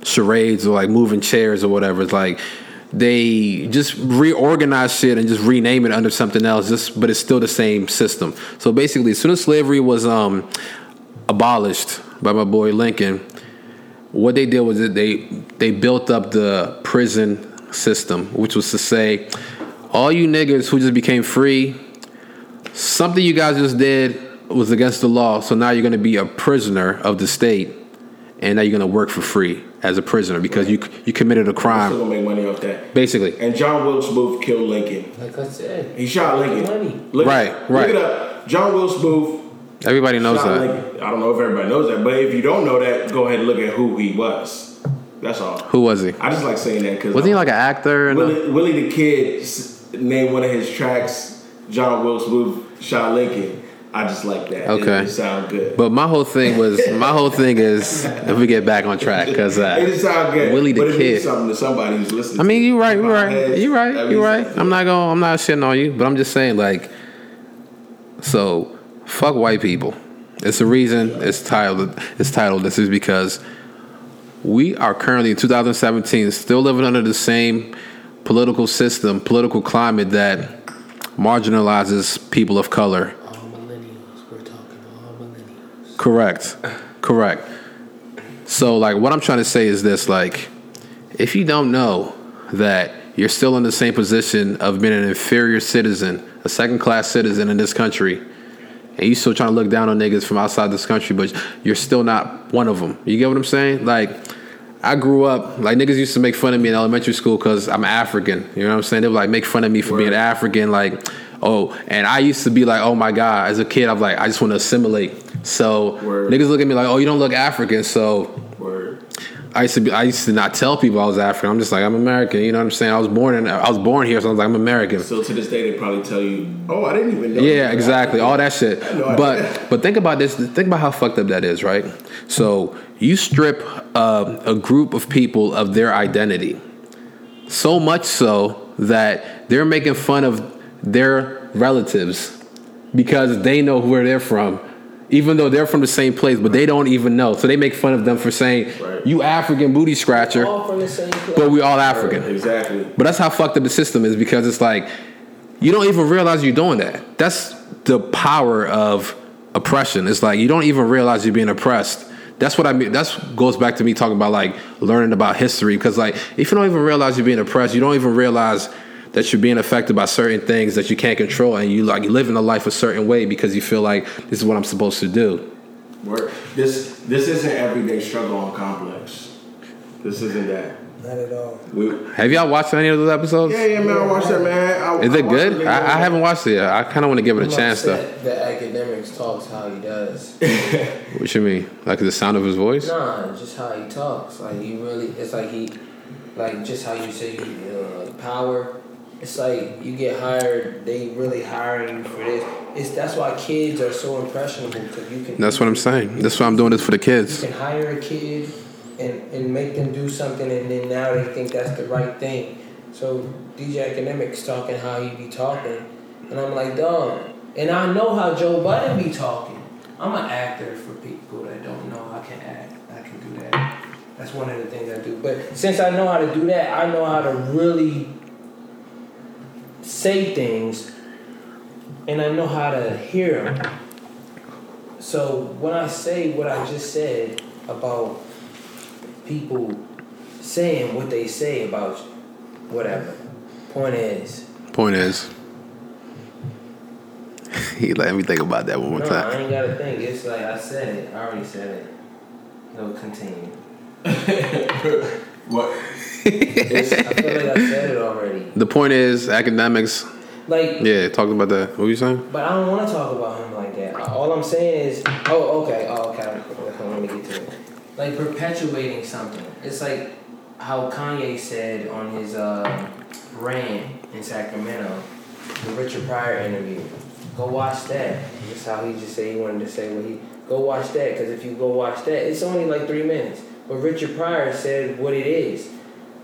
charades or like moving chairs or whatever. It's like they just reorganize shit and just rename it under something else, just but it's still the same system. So basically, as soon as slavery was um, abolished by my boy Lincoln, what they did was that they they built up the prison system, which was to say, all you niggas who just became free, something you guys just did was against the law, so now you're going to be a prisoner of the state, and now you're going to work for free as a prisoner because you you committed a crime. Still crime, gonna make money off that. basically. And John Wilkes Booth killed Lincoln. Like I said, He shot Lincoln. Money. Look, Right, look right. it up. John Wilkes Booth Everybody knows shot that. Lincoln. I don't know if everybody knows that, but if you don't know that, go ahead and look at who he was. That's all. Who was he? I just like saying that because Wasn't he like an actor? And Willie, Willie the Kid s- named one of his tracks. John Wilkes Booth shot Lincoln. I just like that. Okay. it, it sound good. but my whole thing was my whole thing is if we get back on track because it uh, just sound good. Willie the but it Kid. something to somebody who's listening. I mean, you're right. You're right. Heads, You're right. You're right. something. I'm not going. I'm not shitting on you, but I'm just saying, like, so fuck white people. It's the reason it's titled. It's titled. This is because we are currently in 2017 still living under the same political system, political climate that marginalizes people of color. all millennials. We're talking all millennials. Correct. Correct. So like what I'm trying to say is this like if you don't know that you're still in the same position of being an inferior citizen, a second class citizen in this country, and you still trying to look down on niggas from outside this country, but you're still not one of them. You get what I'm saying? Like I grew up like niggas used to make fun of me in elementary school because I'm African. You know what I'm saying? They would like make fun of me for being African. Like, oh, and I used to be like, oh my god. As a kid, I'm like, I just want to assimilate. So Word. niggas look at me like, oh, you don't look African. So. I used to be, I used to not tell people I was African. I'm just like, I'm American. You know what I'm saying? I was born in, I was born here, so I was like, I'm American. So to this day, they probably tell you, "Oh, I didn't even know." Yeah, exactly. African." All that shit. I had no But but think about this. Think about how fucked up that is, right? So you strip uh, a group of people of their identity, so much so that they're making fun of their relatives because they know where they're from. Even though they're from the same place, but they don't even know. So they make fun of them for saying, Right. "You African booty scratcher," All from the same place. but we all African. Exactly. But that's how fucked up the system is because it's like you don't even realize you're doing that. That's the power of oppression. It's like you don't even realize you're being oppressed. That's what I mean. That's goes back to me talking about like learning about history because like if you don't even realize you're being oppressed, you don't even realize that you're being affected by certain things that you can't control, and you like you live in a life a certain way because you feel like this is what I'm supposed to do. Word. This this isn't everyday struggle on complex. This isn't that. Not at all. We, Have y'all watched any of those episodes? yeah, yeah, man. I watched that, man. I, Is I it watched good? the I, I haven't watched it yet. I kind of want to give it a I'm chance though. The Akademiks talks how he does. *laughs* What you mean? Like the sound of his voice? Nah, just how he talks. Like he really, it's like he, like just how you say uh, power. It's like you get hired. They really hiring you for this. It's that's why kids are so impressionable because you can. That's what I'm saying. That's why I'm doing this for the kids. You can hire a kid and and make them do something, and then now they think that's the right thing. So DJ Akademiks talking how he be talking, and I'm like, dog. And I know how Joe Budden be talking. I'm an actor for people that don't know I can act. I can do that. That's one of the things I do. But since I know how to do that, I know how to really say things, and I know how to hear them. So when I say what I just said about people saying what they say about whatever, point is, Point is, *laughs* he let me think about that one more no, time. I ain't gotta think. It's like I said it. I already said it. No, continue. *laughs* What? I feel like I said it already. The point is, Akademiks. Like, Yeah, talked about that. What were you saying? but I don't want to talk about him like that. All I'm saying is, oh, okay, oh, okay. Let me get to it. Like perpetuating something. It's like how Kanye said on his uh, rant in Sacramento, the Richard Pryor interview. Go watch that. That's how he just said he wanted to say what he. Go watch that because if you go watch that, it's only like three minutes. But Richard Pryor said what it is.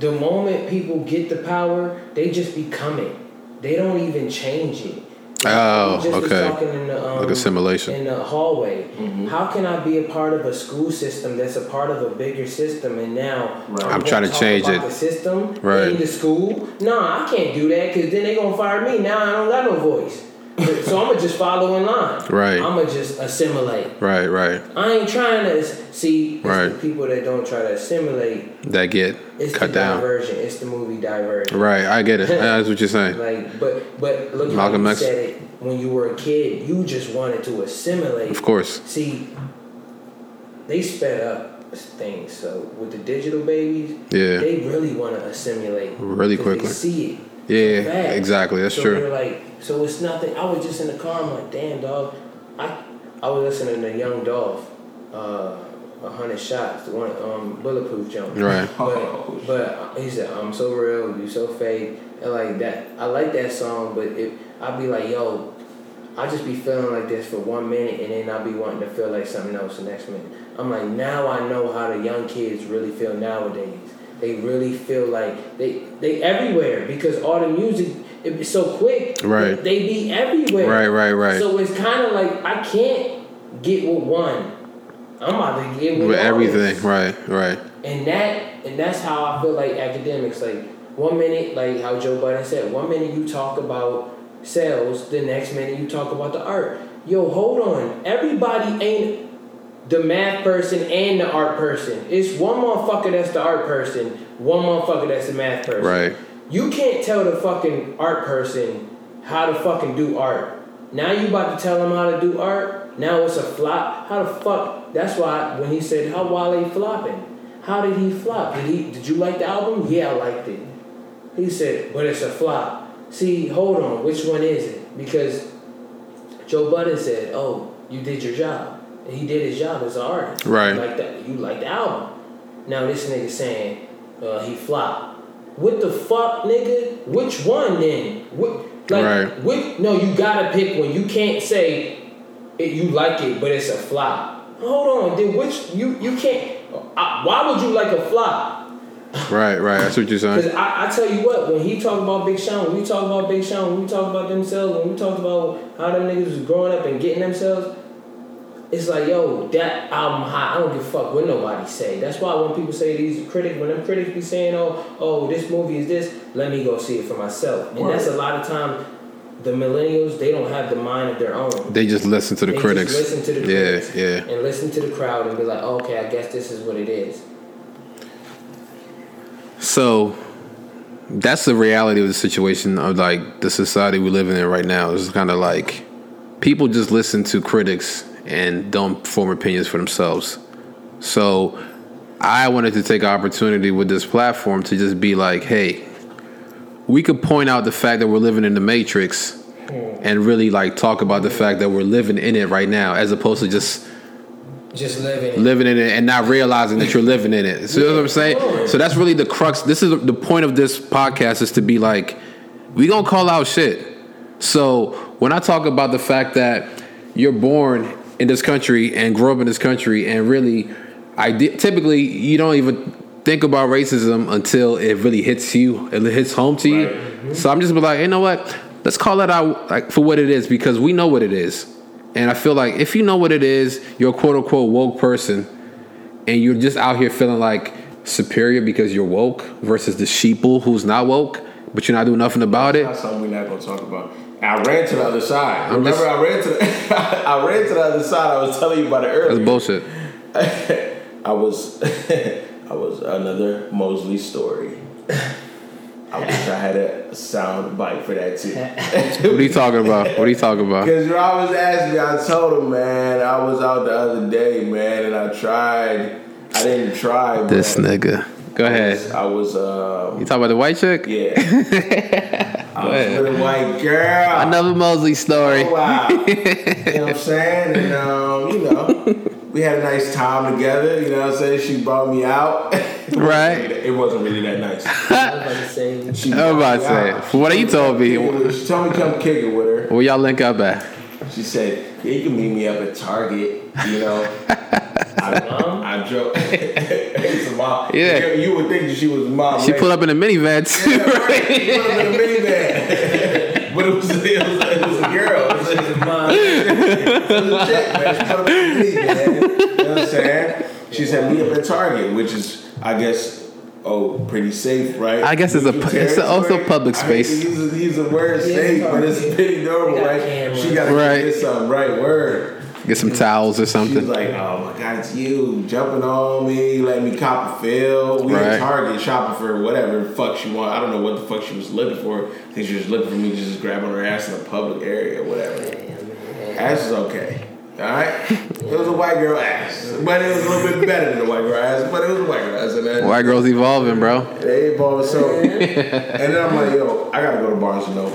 The moment people get the power, they just become it. They don't even change it. Oh, just okay. talking in the, um, Like a simulation. in the hallway. How can I be a part of a school system that's a part of a bigger system, and now Right. I'm trying to change it. The system Right. in the school. No, I can't do that because then they gonna fire me. Now I don't got no voice. So I'm gonna just follow in line. Right. I'm gonna just assimilate. Right, right. I ain't trying to see Right. the people that don't try to assimilate. That get It's cut the down. Divergent. It's the movie Divergent. Right, I get it. *laughs* That's what you're saying. Like, but but look Malcolm how you X. said it when you were a kid. You just wanted to assimilate. Of course. See, they sped up things. So with the digital babies, Yeah. they really want to assimilate really quickly. See it. Yeah, exactly. That's so true. They're like, so it's nothing. I was just in the car. I'm like, damn, dog. I I was listening to Young Dolph, uh, a hundred shots, the one um bulletproof jump. Right. But but he said, I'm so real, you so fake, and like that. I like that song, but it, I'd be like, yo, I just be feeling like this for one minute, and then I'll be wanting to feel like something else the next minute. I'm like, now I know how the young kids really feel nowadays. They really feel like they they everywhere because all the music it be so quick. Right. They be everywhere. Right, right, right. So it's kind of like I can't get with one. I'm about to get with, With everything. Right, right. And that and that's how I feel like Akademiks. Like one minute, like how Joe Budden said, one minute you talk about sales, the next minute you talk about the art. Yo, hold on. Everybody ain't the math person and the art person. It's one motherfucker that's the art person, one motherfucker that's the math person. Right. You can't tell the fucking art person how to fucking do art. Now you about to tell him how to do art. Now it's a flop. How the fuck? That's why when he said how Wale flopping, how did he flop? Did he? Did you like the album? Yeah, I liked it. He said, but it's a flop. See, hold on, which one is it? Because Joe Budden said, "Oh, you did your job." And he did his job as an artist. Right. You like that? You like the album. Now this nigga saying uh, he flopped. What the fuck, nigga? Which one then? What? Like, Right. Which, no, you gotta pick one. You can't say it, you like it, but it's a flop. Hold on, then which you you can't. Uh, why would you like a flop? Right, right. That's what you're Because saying. I, I tell you what, when he talked about Big Sean, when we talk about Big Sean, when we talk about themselves, when we talked about how them niggas was growing up and getting themselves, it's like, yo, that album hot. I don't give a fuck what nobody say. That's why when people say these critics, when them critics be saying, oh, oh, this movie is this, let me go see it for myself. And that's a lot of time, the millennials, they don't have the mind of their own. They just listen to the They just critics. listen to the yeah, critics yeah. and listen to the crowd and be like, okay, I guess this is what it is. So that's the reality of the situation of like the society we live in right now. It's kind of like people just listen to critics and don't form opinions for themselves. So I wanted to take opportunity with this platform to just be like, hey, we could point out the fact that we're living in the matrix hmm. and really like talk about the fact that we're living in it right now as opposed to just Just living. living in it and not realizing that you're living in it. So you know what I'm saying? So that's really the crux. This is the point of this podcast is to be like, we gonna call out shit. So when I talk about the fact that you're born in this country and grow up in this country and really, I typically you don't even think about racism until it really hits you, it hits home to you. So I'm just be like, you know what? Let's call it out like for what it is because we know what it is. And I feel like if you know what it is, you're a quote unquote woke person, and you're just out here feeling like superior because you're woke versus the sheeple who's not woke, but you're not doing nothing about it. That's something we're not gonna talk about. I ran to the other side. I'm Remember, just- I ran to the *laughs* I ran to the other side. I was telling you about it earlier. That's bullshit. *laughs* I was *laughs* I was another Mosley story. I wish I had a sound bite for that too. What are you talking about? What are you talking about? Because I was asking me, I told him, man, I was out the other day, man, and I tried. I didn't try. This nigga. Go ahead. I was, um, You talking about the white chick? yeah. I was with a white girl. Another Mosley story. Oh, wow. *laughs* you know what I'm saying? And, um, you know, we had a nice time together. You know what I'm saying? She brought me out. *laughs* Right. It wasn't really that nice. I was about to say. She I was about to brought me say, out. from what you told me- She told me come kick it with her. Where y'all link up at? She said, "Yeah, you can meet me up at Target." You know, *laughs* I, I drove. *laughs* it's a mom. Yeah. you, you would think that she was a mom. She right? pulled up in a minivan too. Yeah, right. She pulled up in a minivan, *laughs* but it was, it was it was a girl. It was a, Mom, *laughs* it was a chick, man. She pulled up in a minivan. You know what I'm saying? She said, "Meet up at Target," which is, I guess. Oh, pretty safe, right? I guess it's a- New it's also territory. public I hate to space. Use a, use a word safe, but it's pretty normal, right? cameras. She got to Right. get some right word. Get some towels or something. like, "Oh my God, it's you jumping on me, letting me cop a feel. We Right. at Target shopping for whatever the fuck she want. I don't know what the fuck she was looking for. I think she was looking for me to just grabbing her ass in a public area or whatever. Ass is okay, all right. It was a white girl ass, but it was a little bit better than a white girl ass. But it was a white girl ass, and White girls evolving, bro. they evolved so. *laughs* and then I'm like, yo, I gotta go to Barnes and Noble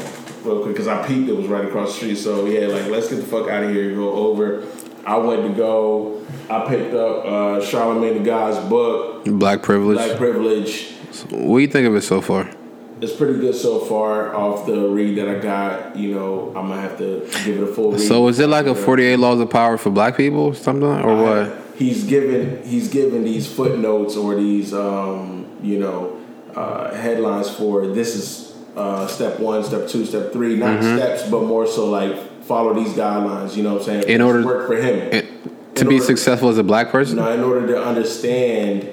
real quick because I peeped it was right across the street. So yeah, like let's get the fuck out of here. Go over. I went to go. I picked up uh, Charlemagne the God's book, Black privilege. Black Privilege. What do you think of it so far? It's pretty good so far off the read that I got. You know, I'm gonna have to give it a full read. So is it like a 48 laws of power for black people or something? Or what? He's given he's given these footnotes or these um, you know uh, headlines for this is uh, step one, step two, step three, not steps, but more so like follow these guidelines. You know what I'm saying? Mm-hmm. In order- to work for him. It- to In be order- successful as a black person? Now, in order to understand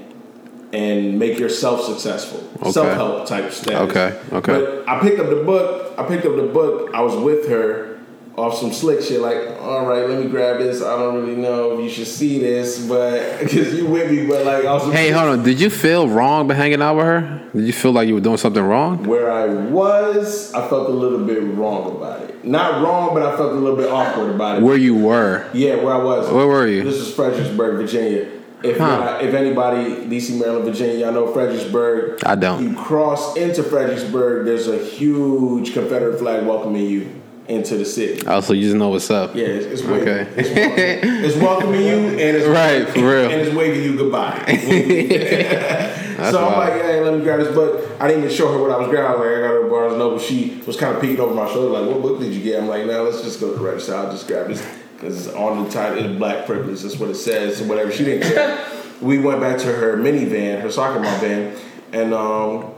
and make yourself successful, Okay. self help type status. Okay, okay. But I picked up the book. I picked up the book. I was with her off some slick shit. Like, all right, let me grab this. I don't really know if you should see this, but *laughs* because you with me. But like, was Hey, hold on. Did you feel wrong by hanging out with her? Did you feel like you were doing something wrong? Where I was, I felt a little bit wrong about it. Not wrong, but I felt a little bit awkward about it. Where you were? Yeah, where I was. Where were you? This is Fredericksburg, Virginia. If Huh. y'all- if anybody, DC, Maryland, Virginia, y'all know Fredericksburg. I don't. You cross into Fredericksburg. There's a huge Confederate flag welcoming you into the city. Oh, so you just know what's up. Yeah, it's, it's waving. Okay. It's, welcoming, it's welcoming you and it's Right, for real. and it's waving you goodbye. *laughs* *laughs* so I'm like, yeah, let me grab this book. I didn't even show her what I was grabbing. I was like, I got her Barnes Noble. She was kind of peeking over my shoulder, like, what book did you get? I'm like, no, let's just go to the register. I'll just grab this because it's on the title, it's Black Privilege. That's what it says. Whatever. She didn't care. *laughs* we went back to her minivan, her soccer mom van, and um,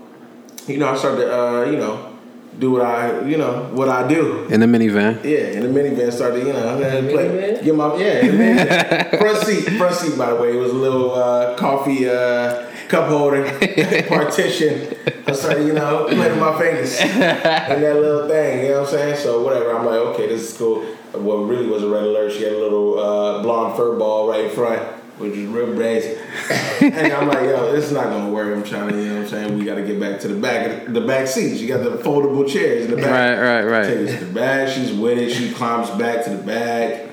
you know, I started to, uh, you know, do what I, you know, what I do. In the minivan. Yeah, in the minivan started, you know, I'm gonna play. Get my yeah, in the minivan. *laughs* front seat, front seat. By the way, it was a little uh, coffee uh, cup holder *laughs* partition. I started, you know, playing my fingers in that little thing. You know what I'm saying? So whatever. I'm like, okay, this is cool. What really was a red alert? She had a little uh, blonde fur ball right in front. Which is real brazy. *laughs* and I'm like, yo, this is not gonna work. I'm trying to, you know what I'm saying? We gotta get back to the back the back seats. You got the foldable chairs in the back. Right, right, right. Take us to the bag. She's with it. She climbs back to the bag.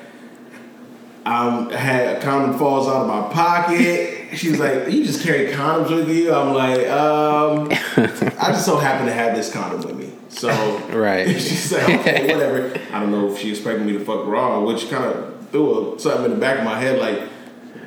um, had a condom falls out of my pocket. She's like, "You just carry condoms with you?" I'm like, um, "I just so happen to have this condom with me." So *laughs* Right. *laughs* she's like, "Okay, whatever." I don't know if she expected me to fuck raw, which kind of threw a, something in the back of my head, like,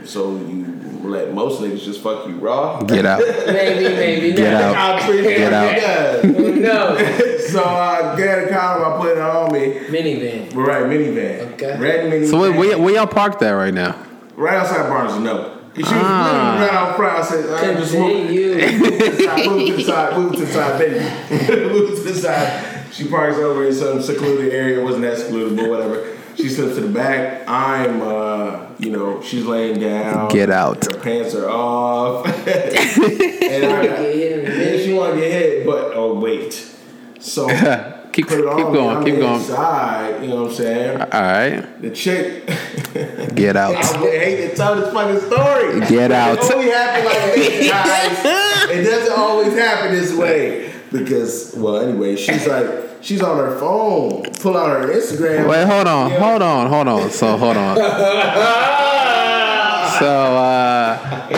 "So you let most niggas just fuck you raw?" Get out. *laughs* Maybe, maybe Get not. out. I'm pretty Get out. he does. Who knows? *laughs* so I got a condom, I put it on me. Minivan. We're right, minivan. Okay. Red minivan. So where, where, where y'all parked at right now? Right outside Barnes and Noble. She was Ah. literally right out front. I said, I just move, Continue. *laughs* move to the side, move to the side, move to the side, baby. move to the side. She parks over in some secluded area. It wasn't that secluded, but whatever. She slips to the back. I'm, uh, you know, she's laying down. Get out. Her pants are off. *laughs* and I got, Get hit and she want to get hit, but oh wait. So *laughs* keep put keep it on. me. going. I'm Keep going. Inside, you know what I'm saying? All right. The chick. *laughs* Get out. I would hate to tell this fucking story. Get out. It only happen like this, guys. It doesn't always happen this way because, well, anyway, she's *laughs* like, she's on her phone, pull out her Instagram. Wait, hold on, Yeah. hold on, hold on. So hold on. *laughs* So uh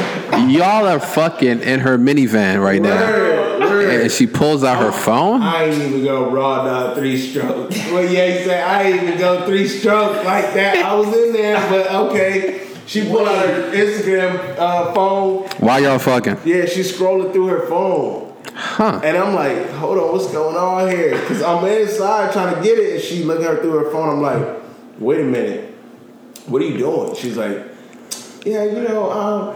y'all are fucking in her minivan right now. Word, word. And she pulls out her phone? I ain't even go raw dog three strokes. Well, yeah, you say I ain't even go three strokes like that. I was in there, but okay. She pulled out her Instagram uh, phone. Why y'all fucking? Yeah, she's scrolling through her phone. Huh. And I'm like, hold on, what's going on here? Because I'm inside trying to get it, and she looking her through her phone. I'm like, wait a minute, what are you doing? She's like, yeah, you know, um,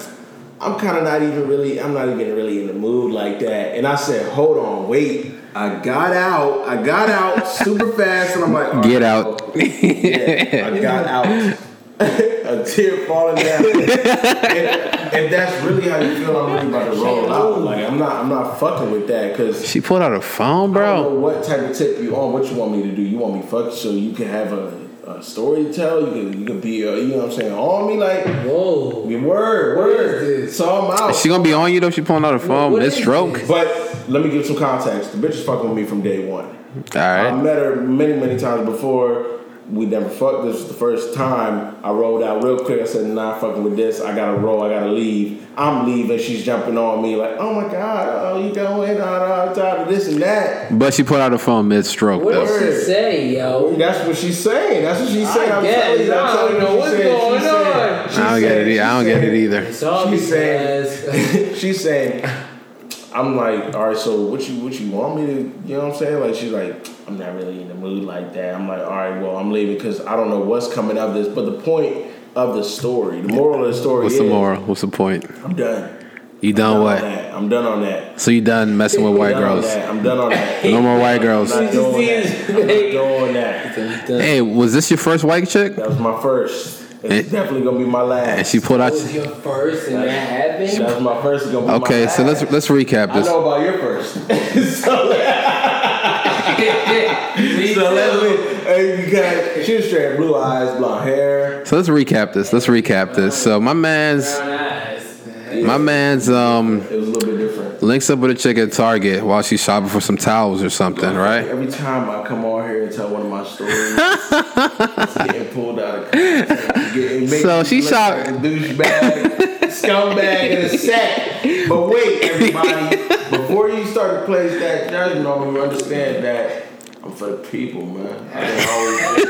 I'm kind of not even really, I'm not even really in the mood like that. And I said, hold on, wait. I got out, I got out super fast, and I'm like, Get right, out. *laughs* yeah, I got out. *laughs* a tear falling down. *laughs* and, and that's really how you feel. I'm really about to roll out. Like I'm not. I'm not fucking with that because She pulled out her phone, I don't know bro. what type of tip you on. What you want me to do? You want me fuck so you can have a, a story to tell. You can you can be uh, you know what I'm saying on me like Whoa. your word What word. So I'm out. Is she gonna be on you though? She pulling out her phone what mid stroke. this? but let me give some context. The bitch is fucking with me from day one. All I met her many, many times before. We never fucked. This was the first time. I rolled out real quick. I said, "Nah, fucking with this. I gotta roll. I gotta leave." I'm leaving. She's jumping on me like, "Oh my god, oh you going on on top of this and that." But she put out her phone mid stroke What though. did she say, yo? That's what she's saying. That's what she's saying. I'm guess. telling you. I'm telling don't you know what's said. going She on. she I don't get it. Either. I don't she get it either. She's saying, *laughs* *laughs* she's saying, I'm like, all right, so what you what you want me to, you know what I'm saying? Like she's like, I'm not really in the mood like that. I'm like, all right, well, I'm leaving because I don't know what's coming of this. But the point of the story, the moral of the story is What's is, the moral? What's the point? I'm done. You done done what? I'm done on that. So you done messing with white I'm done girls? I'm done on that. No more white I'm girls. not doing that. I'm not doing that. *laughs* Hey, was this your first white chick? That was my first. It's And- definitely gonna be my last. And she pulled out. That was your first and that happened. That was my first. Gonna be my Okay, so let's let's recap this. I know about your first. *laughs* so, *laughs* so let too. me. Hey, you got she was straight blue eyes, blonde hair. So let's recap this. Let's recap this. So my man's Brown eyes. My man's um It was a little bit different. links up with a chick at Target while she's shopping for some towels or something, right? Every time I come on here and tell one of my stories, *laughs* it's getting pulled out of. Getting- So she shot- like a douchebag, scumbag in a sack. But wait, everybody, before you start to place that judgment me, understand that I'm for the people, man. I always for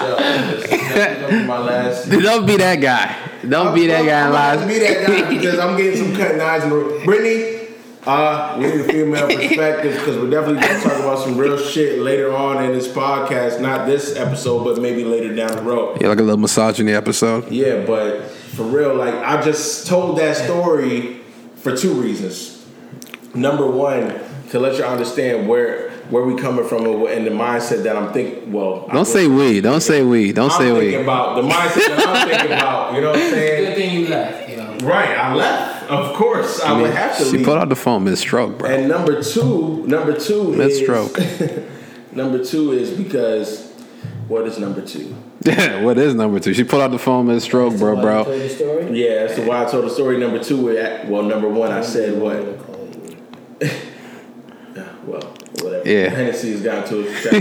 sure. This is definitely gonna be my last. *laughs* Don't be that guy. Don't be that guy in I'm not be that guy because I'm getting some cutting eyes. in the- Brittany, uh, we need a female perspective because we're definitely gonna talk about some real shit later on in this podcast. Not this episode, but maybe later down the road. Yeah, like a little misogyny episode. Yeah, but for real, like I just told that story for two reasons. Number one, to let you understand where where we coming from and the mindset that I'm thinking. Well, Don't say we. Don't say we. Don't I'm say we. about the mindset that I'm thinking *laughs* about. You know what I'm saying? Good thing you left, yo. Right, I left. Of course, I, would have to She leave. pulled out the phone mid stroke, bro. and number two, number two Mid is stroke. *laughs* number two is because what is number two? Yeah, *laughs* what is number two? She pulled out the phone mid stroke, bro, Why you bro. told the story? Yeah, that's why I told the story. Number two, well, number one, I said what? Well, whatever. Yeah. Hennessy has gotten to it. Shout.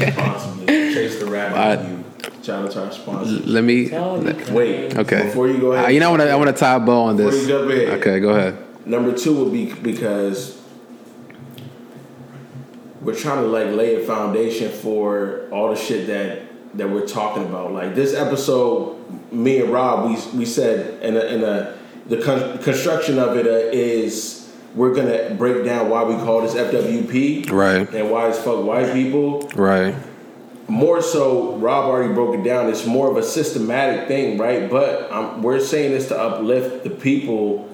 Responsibly. *laughs* Chase the rabbit. I- you. Shout out to our sponsors. Let me. Tell Wait. Okay. Before you go ahead. Uh, you know, I want to. I want to tie a bow on this. you jump. Okay, go ahead. Number two would be because we're trying to like lay a foundation for all the shit that that we're talking about. Like this episode, me and Rob, we we said in in a the construction of it uh, is we're gonna break down why we call this FWP Right. and why it's fuck white people. Right. More so, Rob already broke it down. It's more of a systematic thing, right? But um, we're saying this to uplift the people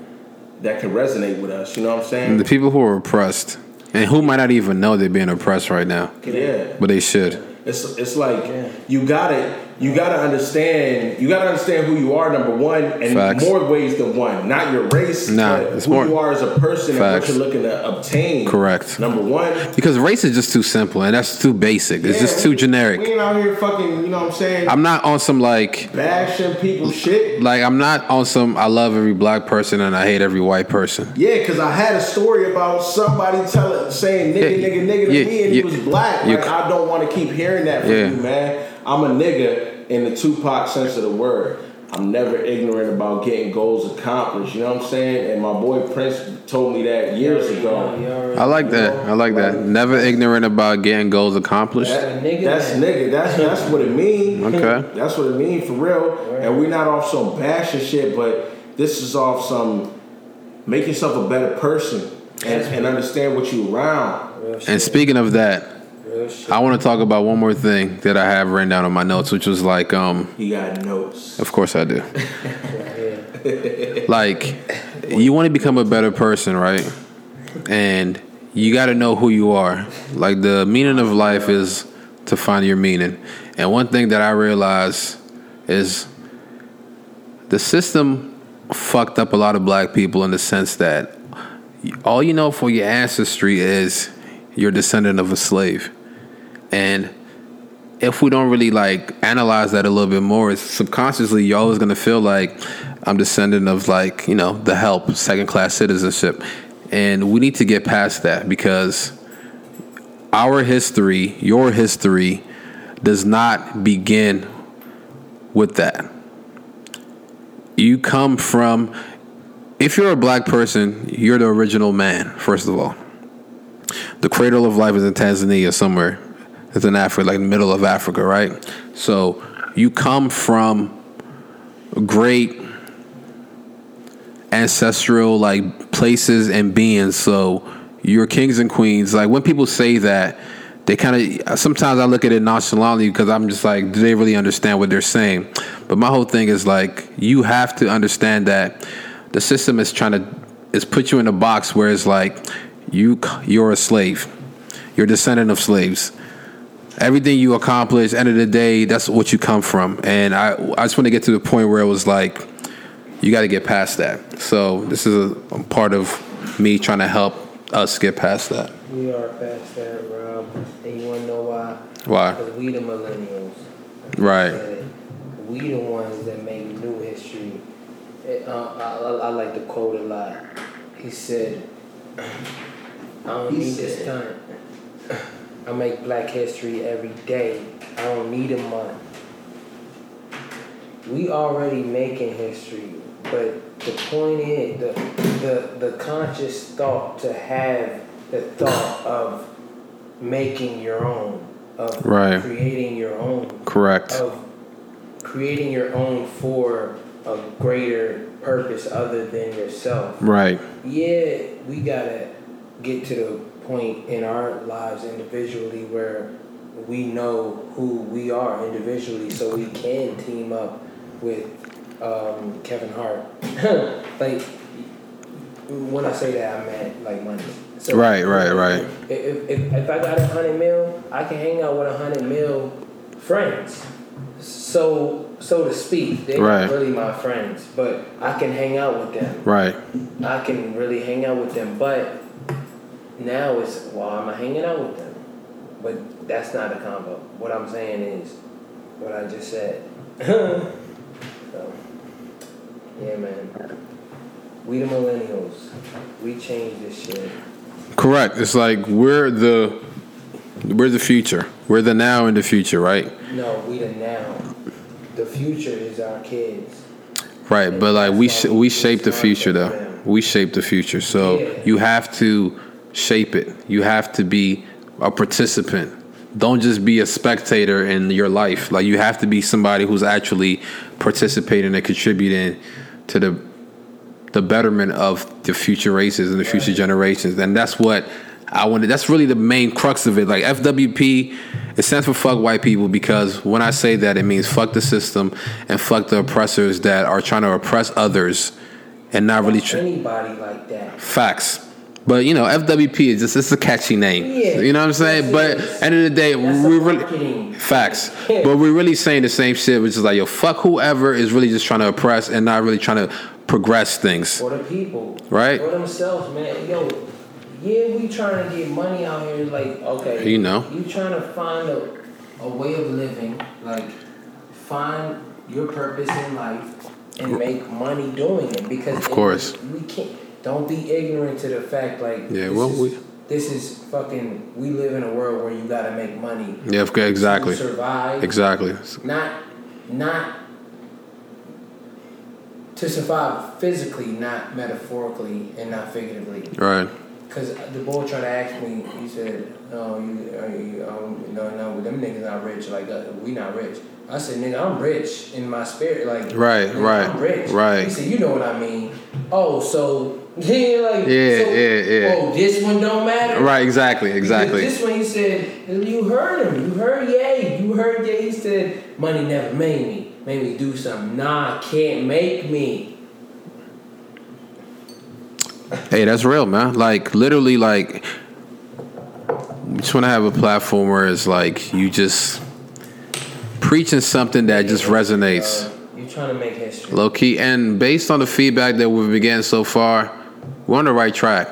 that can resonate with us. You know what I'm saying? The people who are oppressed and who might not even know they're being oppressed right now, Yeah. but they should. It's it's like Yeah. you gotta you gotta understand you gotta understand who you are number one and Facts. more ways than one. Not your race, Nah, but it's who more- you are as a person Facts. and what you're looking to obtain. Correct. Number one. Because race is just too simple and that's too basic. It's Yeah, just too generic. We ain't out here fucking, you know what I'm saying? I'm not on some like bashing people shit. like I'm not on some I love every black person and I hate every white person. Yeah, because I had a story about somebody telling, saying nigga, Yeah, nigga, nigga to yeah, me, and he was black. Like, I don't want to keep hearing that from you, man. I'm a nigga in the Tupac sense of the word. I'm never ignorant about getting goals accomplished. You know what I'm saying? And my boy Prince told me that years ago. I like that. I like that. Never ignorant about getting goals accomplished. That- that's nigga. That's that's what it means. *laughs* Okay. That's what it means for real. And we're not off some bashing shit, but this is off some make yourself a better person and, and understand what you around. And speaking of that, Real shit. I want to talk about one more thing that I have written down on my notes, which was like, um, You got notes. of course I do. *laughs* Like, you want to become a better person, right? And you got to know who you are. Like, the meaning of life is to find your meaning. And one thing that I realize is the system fucked up a lot of black people in the sense that all you know for your ancestry is you're descendant of a slave. And if we don't really like analyze that a little bit more, it's subconsciously you're always gonna feel like I'm descendant of like, you know, the help, second class citizenship. And we need to get past that because our history, your history, does not begin with that. You come from if you're a black person, you're the original man, first of all. The cradle of life is in Tanzania somewhere. It's in Africa, like the middle of Africa, right? So you come from great ancestral like places and beings. So you're kings and queens. Like when people say that, they kind of sometimes I look at it nonchalantly because I'm just like, do they really understand what they're saying? But my whole thing is like, you have to understand that the system is trying to is put you in a box where it's like you you're a slave, you're a descendant of slaves. Everything you accomplish, end of the day, that's what you come from. And I I just want to get to the point where it was like, you got to get past that. So this is a, a part of me trying to help us get past that. We are past that, Rob. And you want to know why? Why? Because we the millennials. Right. said, We the ones that make new history. It, uh, I, I, I like to quote a lot. He said, "I don't He need this time. *laughs* I make Black History every day. I don't need a month. We already making history, but the point is the the the conscious thought to have the thought of making your own, of Right. creating your own Correct. of creating your own for a greater purpose other than yourself. Right. Yeah, we gotta get to the point in our lives individually where we know who we are individually so we can team up with um, Kevin Hart. *laughs* like when I say that I meant like money. So Right, right, right. If, if, if I got a hundred mil, I can hang out with a hundred mil friends. So so to speak, they're Right. not really my friends, but I can hang out with them. Right. I can really hang out with them, but now it's well, I'm hanging out with them. But that's not a combo. What I'm saying is what I just said. *laughs* so, yeah, man. We the millennials. We change this shit. Correct. It's like we're the we're the future. We're the now and the future, right? No, we the now. the future is our kids. Right, but like we sh- we shape the future though. We shape the future, so Yeah. you have to shape it. You have to be a participant. Don't just be a spectator in your life. Like you have to be somebody who's actually participating and contributing to the the betterment of the future races and the future generations. And that's what I wanted. That's really the main crux of it. Like FWP, it stands for fuck white people because when I say that, it means fuck the system and fuck the oppressors that are trying to oppress others and not really tr- Anybody like that. facts. But you know, FWP is just it's a catchy name. Yeah, you know what I'm saying? But end of the day, That's we really facts. But we're really saying the same shit, which is like, yo, fuck whoever is really just trying to oppress and not really trying to progress things. For the people. Right. For themselves, man. Yo, yeah, we trying to get money out here. Like, okay. You know. You trying to find a, a way of living. Like, find your purpose in life and make money doing it. Because Of course. we can't. Don't be ignorant to the fact, like, Yeah, this well, is, we- this is fucking. We live in a world where you gotta make money. Yeah, exactly. Survive. Exactly. not not to survive physically, not metaphorically, and not figuratively. Right. Because the boy tried to ask me, he said, "No, you, are you um, no, no, them niggas not rich. Like uh, we not rich." I said, "Nigga, I'm rich in my spirit. Like Right, right, I'm rich." right. He said, "You know what I mean? Oh, so *laughs* yeah, like Yeah, so, yeah, yeah. Oh, this one don't matter. Right, exactly, Because exactly. This one he said, you heard him. You heard Ye. You heard Ye. He said, money never made me. Made me do something. Nah, can't make me. Hey, that's real, man. Like literally, like we just want to have a platform where it's like you just preaching something that just resonates, Uh, you trying to make history. low key, and based on the feedback that we've been getting so far, we're on the right track.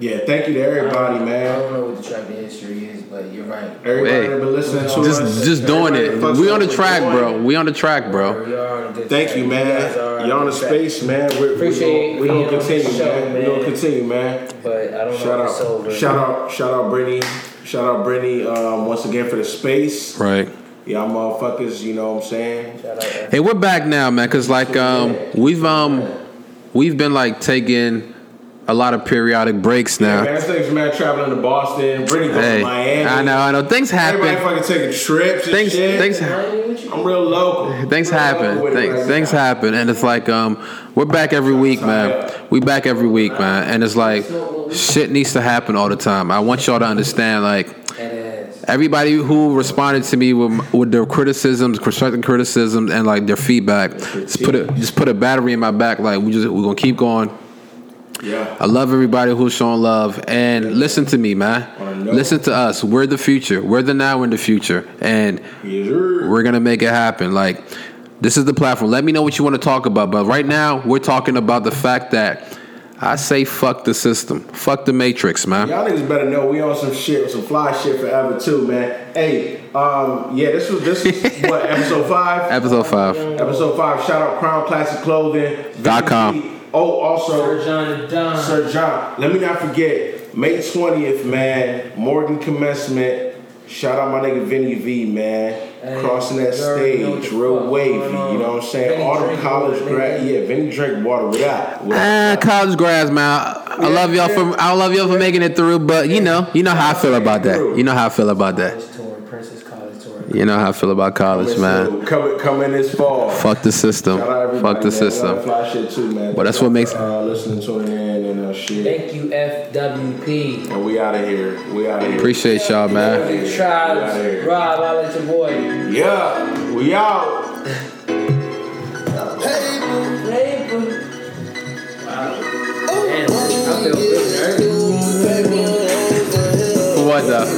Yeah, thank you to everybody, don't- I don't know what the track of history is, but you're right. Everybody Hey, that been listening to Just, us. just doing it. that fucks We on the us, track, we're bro. We on the track, bro. We are on a good Thank track. you, man. are You're on the good track. space, man. We're, Appreciate we're gonna, we're gonna continue, show, man. We're gonna continue, man. But I don't Shout know if it's over. out, shout out, shout out, Brittany. Shout out, Brittany, um, once again for the space. Right. Y'all motherfuckers, you know what I'm saying? Shout out. Hey, we're back now, man. Cause like um, we've um, we've been like taking a lot of periodic breaks now. Man, thanks, man, traveling to Boston. Brittany going Hey, to Miami. I know, I know. Things happen. Everybody happen. fucking taking trips and Things, shit. things, Miami, what you I'm real local. *laughs* things Real happen. local Things, right things now. happen, and it's like um, we're back every week, man. We back every week, man, and it's like shit needs to happen all the time. I want y'all to understand, like. Everybody who responded to me with, with their criticisms, constructive criticisms, and like their feedback, just put a just put a battery in my back. Like we just we're gonna keep going. Yeah. I love everybody who's showing love and listen to me, man. Listen to us. We're the future. We're the now. We're the future, and we're gonna make it happen. Like this is the platform. Let me know what you want to talk about. But right now, we're talking about the fact that I say fuck the system, fuck the matrix, man. Y'all niggas better know we on some shit, some fly shit forever too, man. Hey, um, yeah, this was this is what *laughs* episode five. Episode five. Episode five. Shout out Crown Classic Clothing. Dot com. Oh, also Sir John and Don. Sir John. Let me not forget May twentieth, man. Morgan commencement. Shout out my nigga Vinny V, man. Hey, Crossing that you already know what stage, real wavy. on. You know what I'm saying? Vinny All the college water, grad, yeah. Vinny drink water without. Ah, without- college grads, man. I, I love y'all for I love y'all for making it through, but you know, you know how I feel about that. You know how I feel about that. College tour, Princess College tour. You know how I feel about college, man. Coming, coming this fall. Fuck the system. Shout out everybody, Fuck the man. System. Fly shit too, man. Well, that's what makes- uh, listening, tuning in, and uh, shit. Thank you, FWP. And we out of here. We out of here. Appreciate y'all, man. Big tribes. Rob, I like your boy. Yeah, we out. *laughs* Hey, boo. Wow. Damn, I feel good nervous. What though?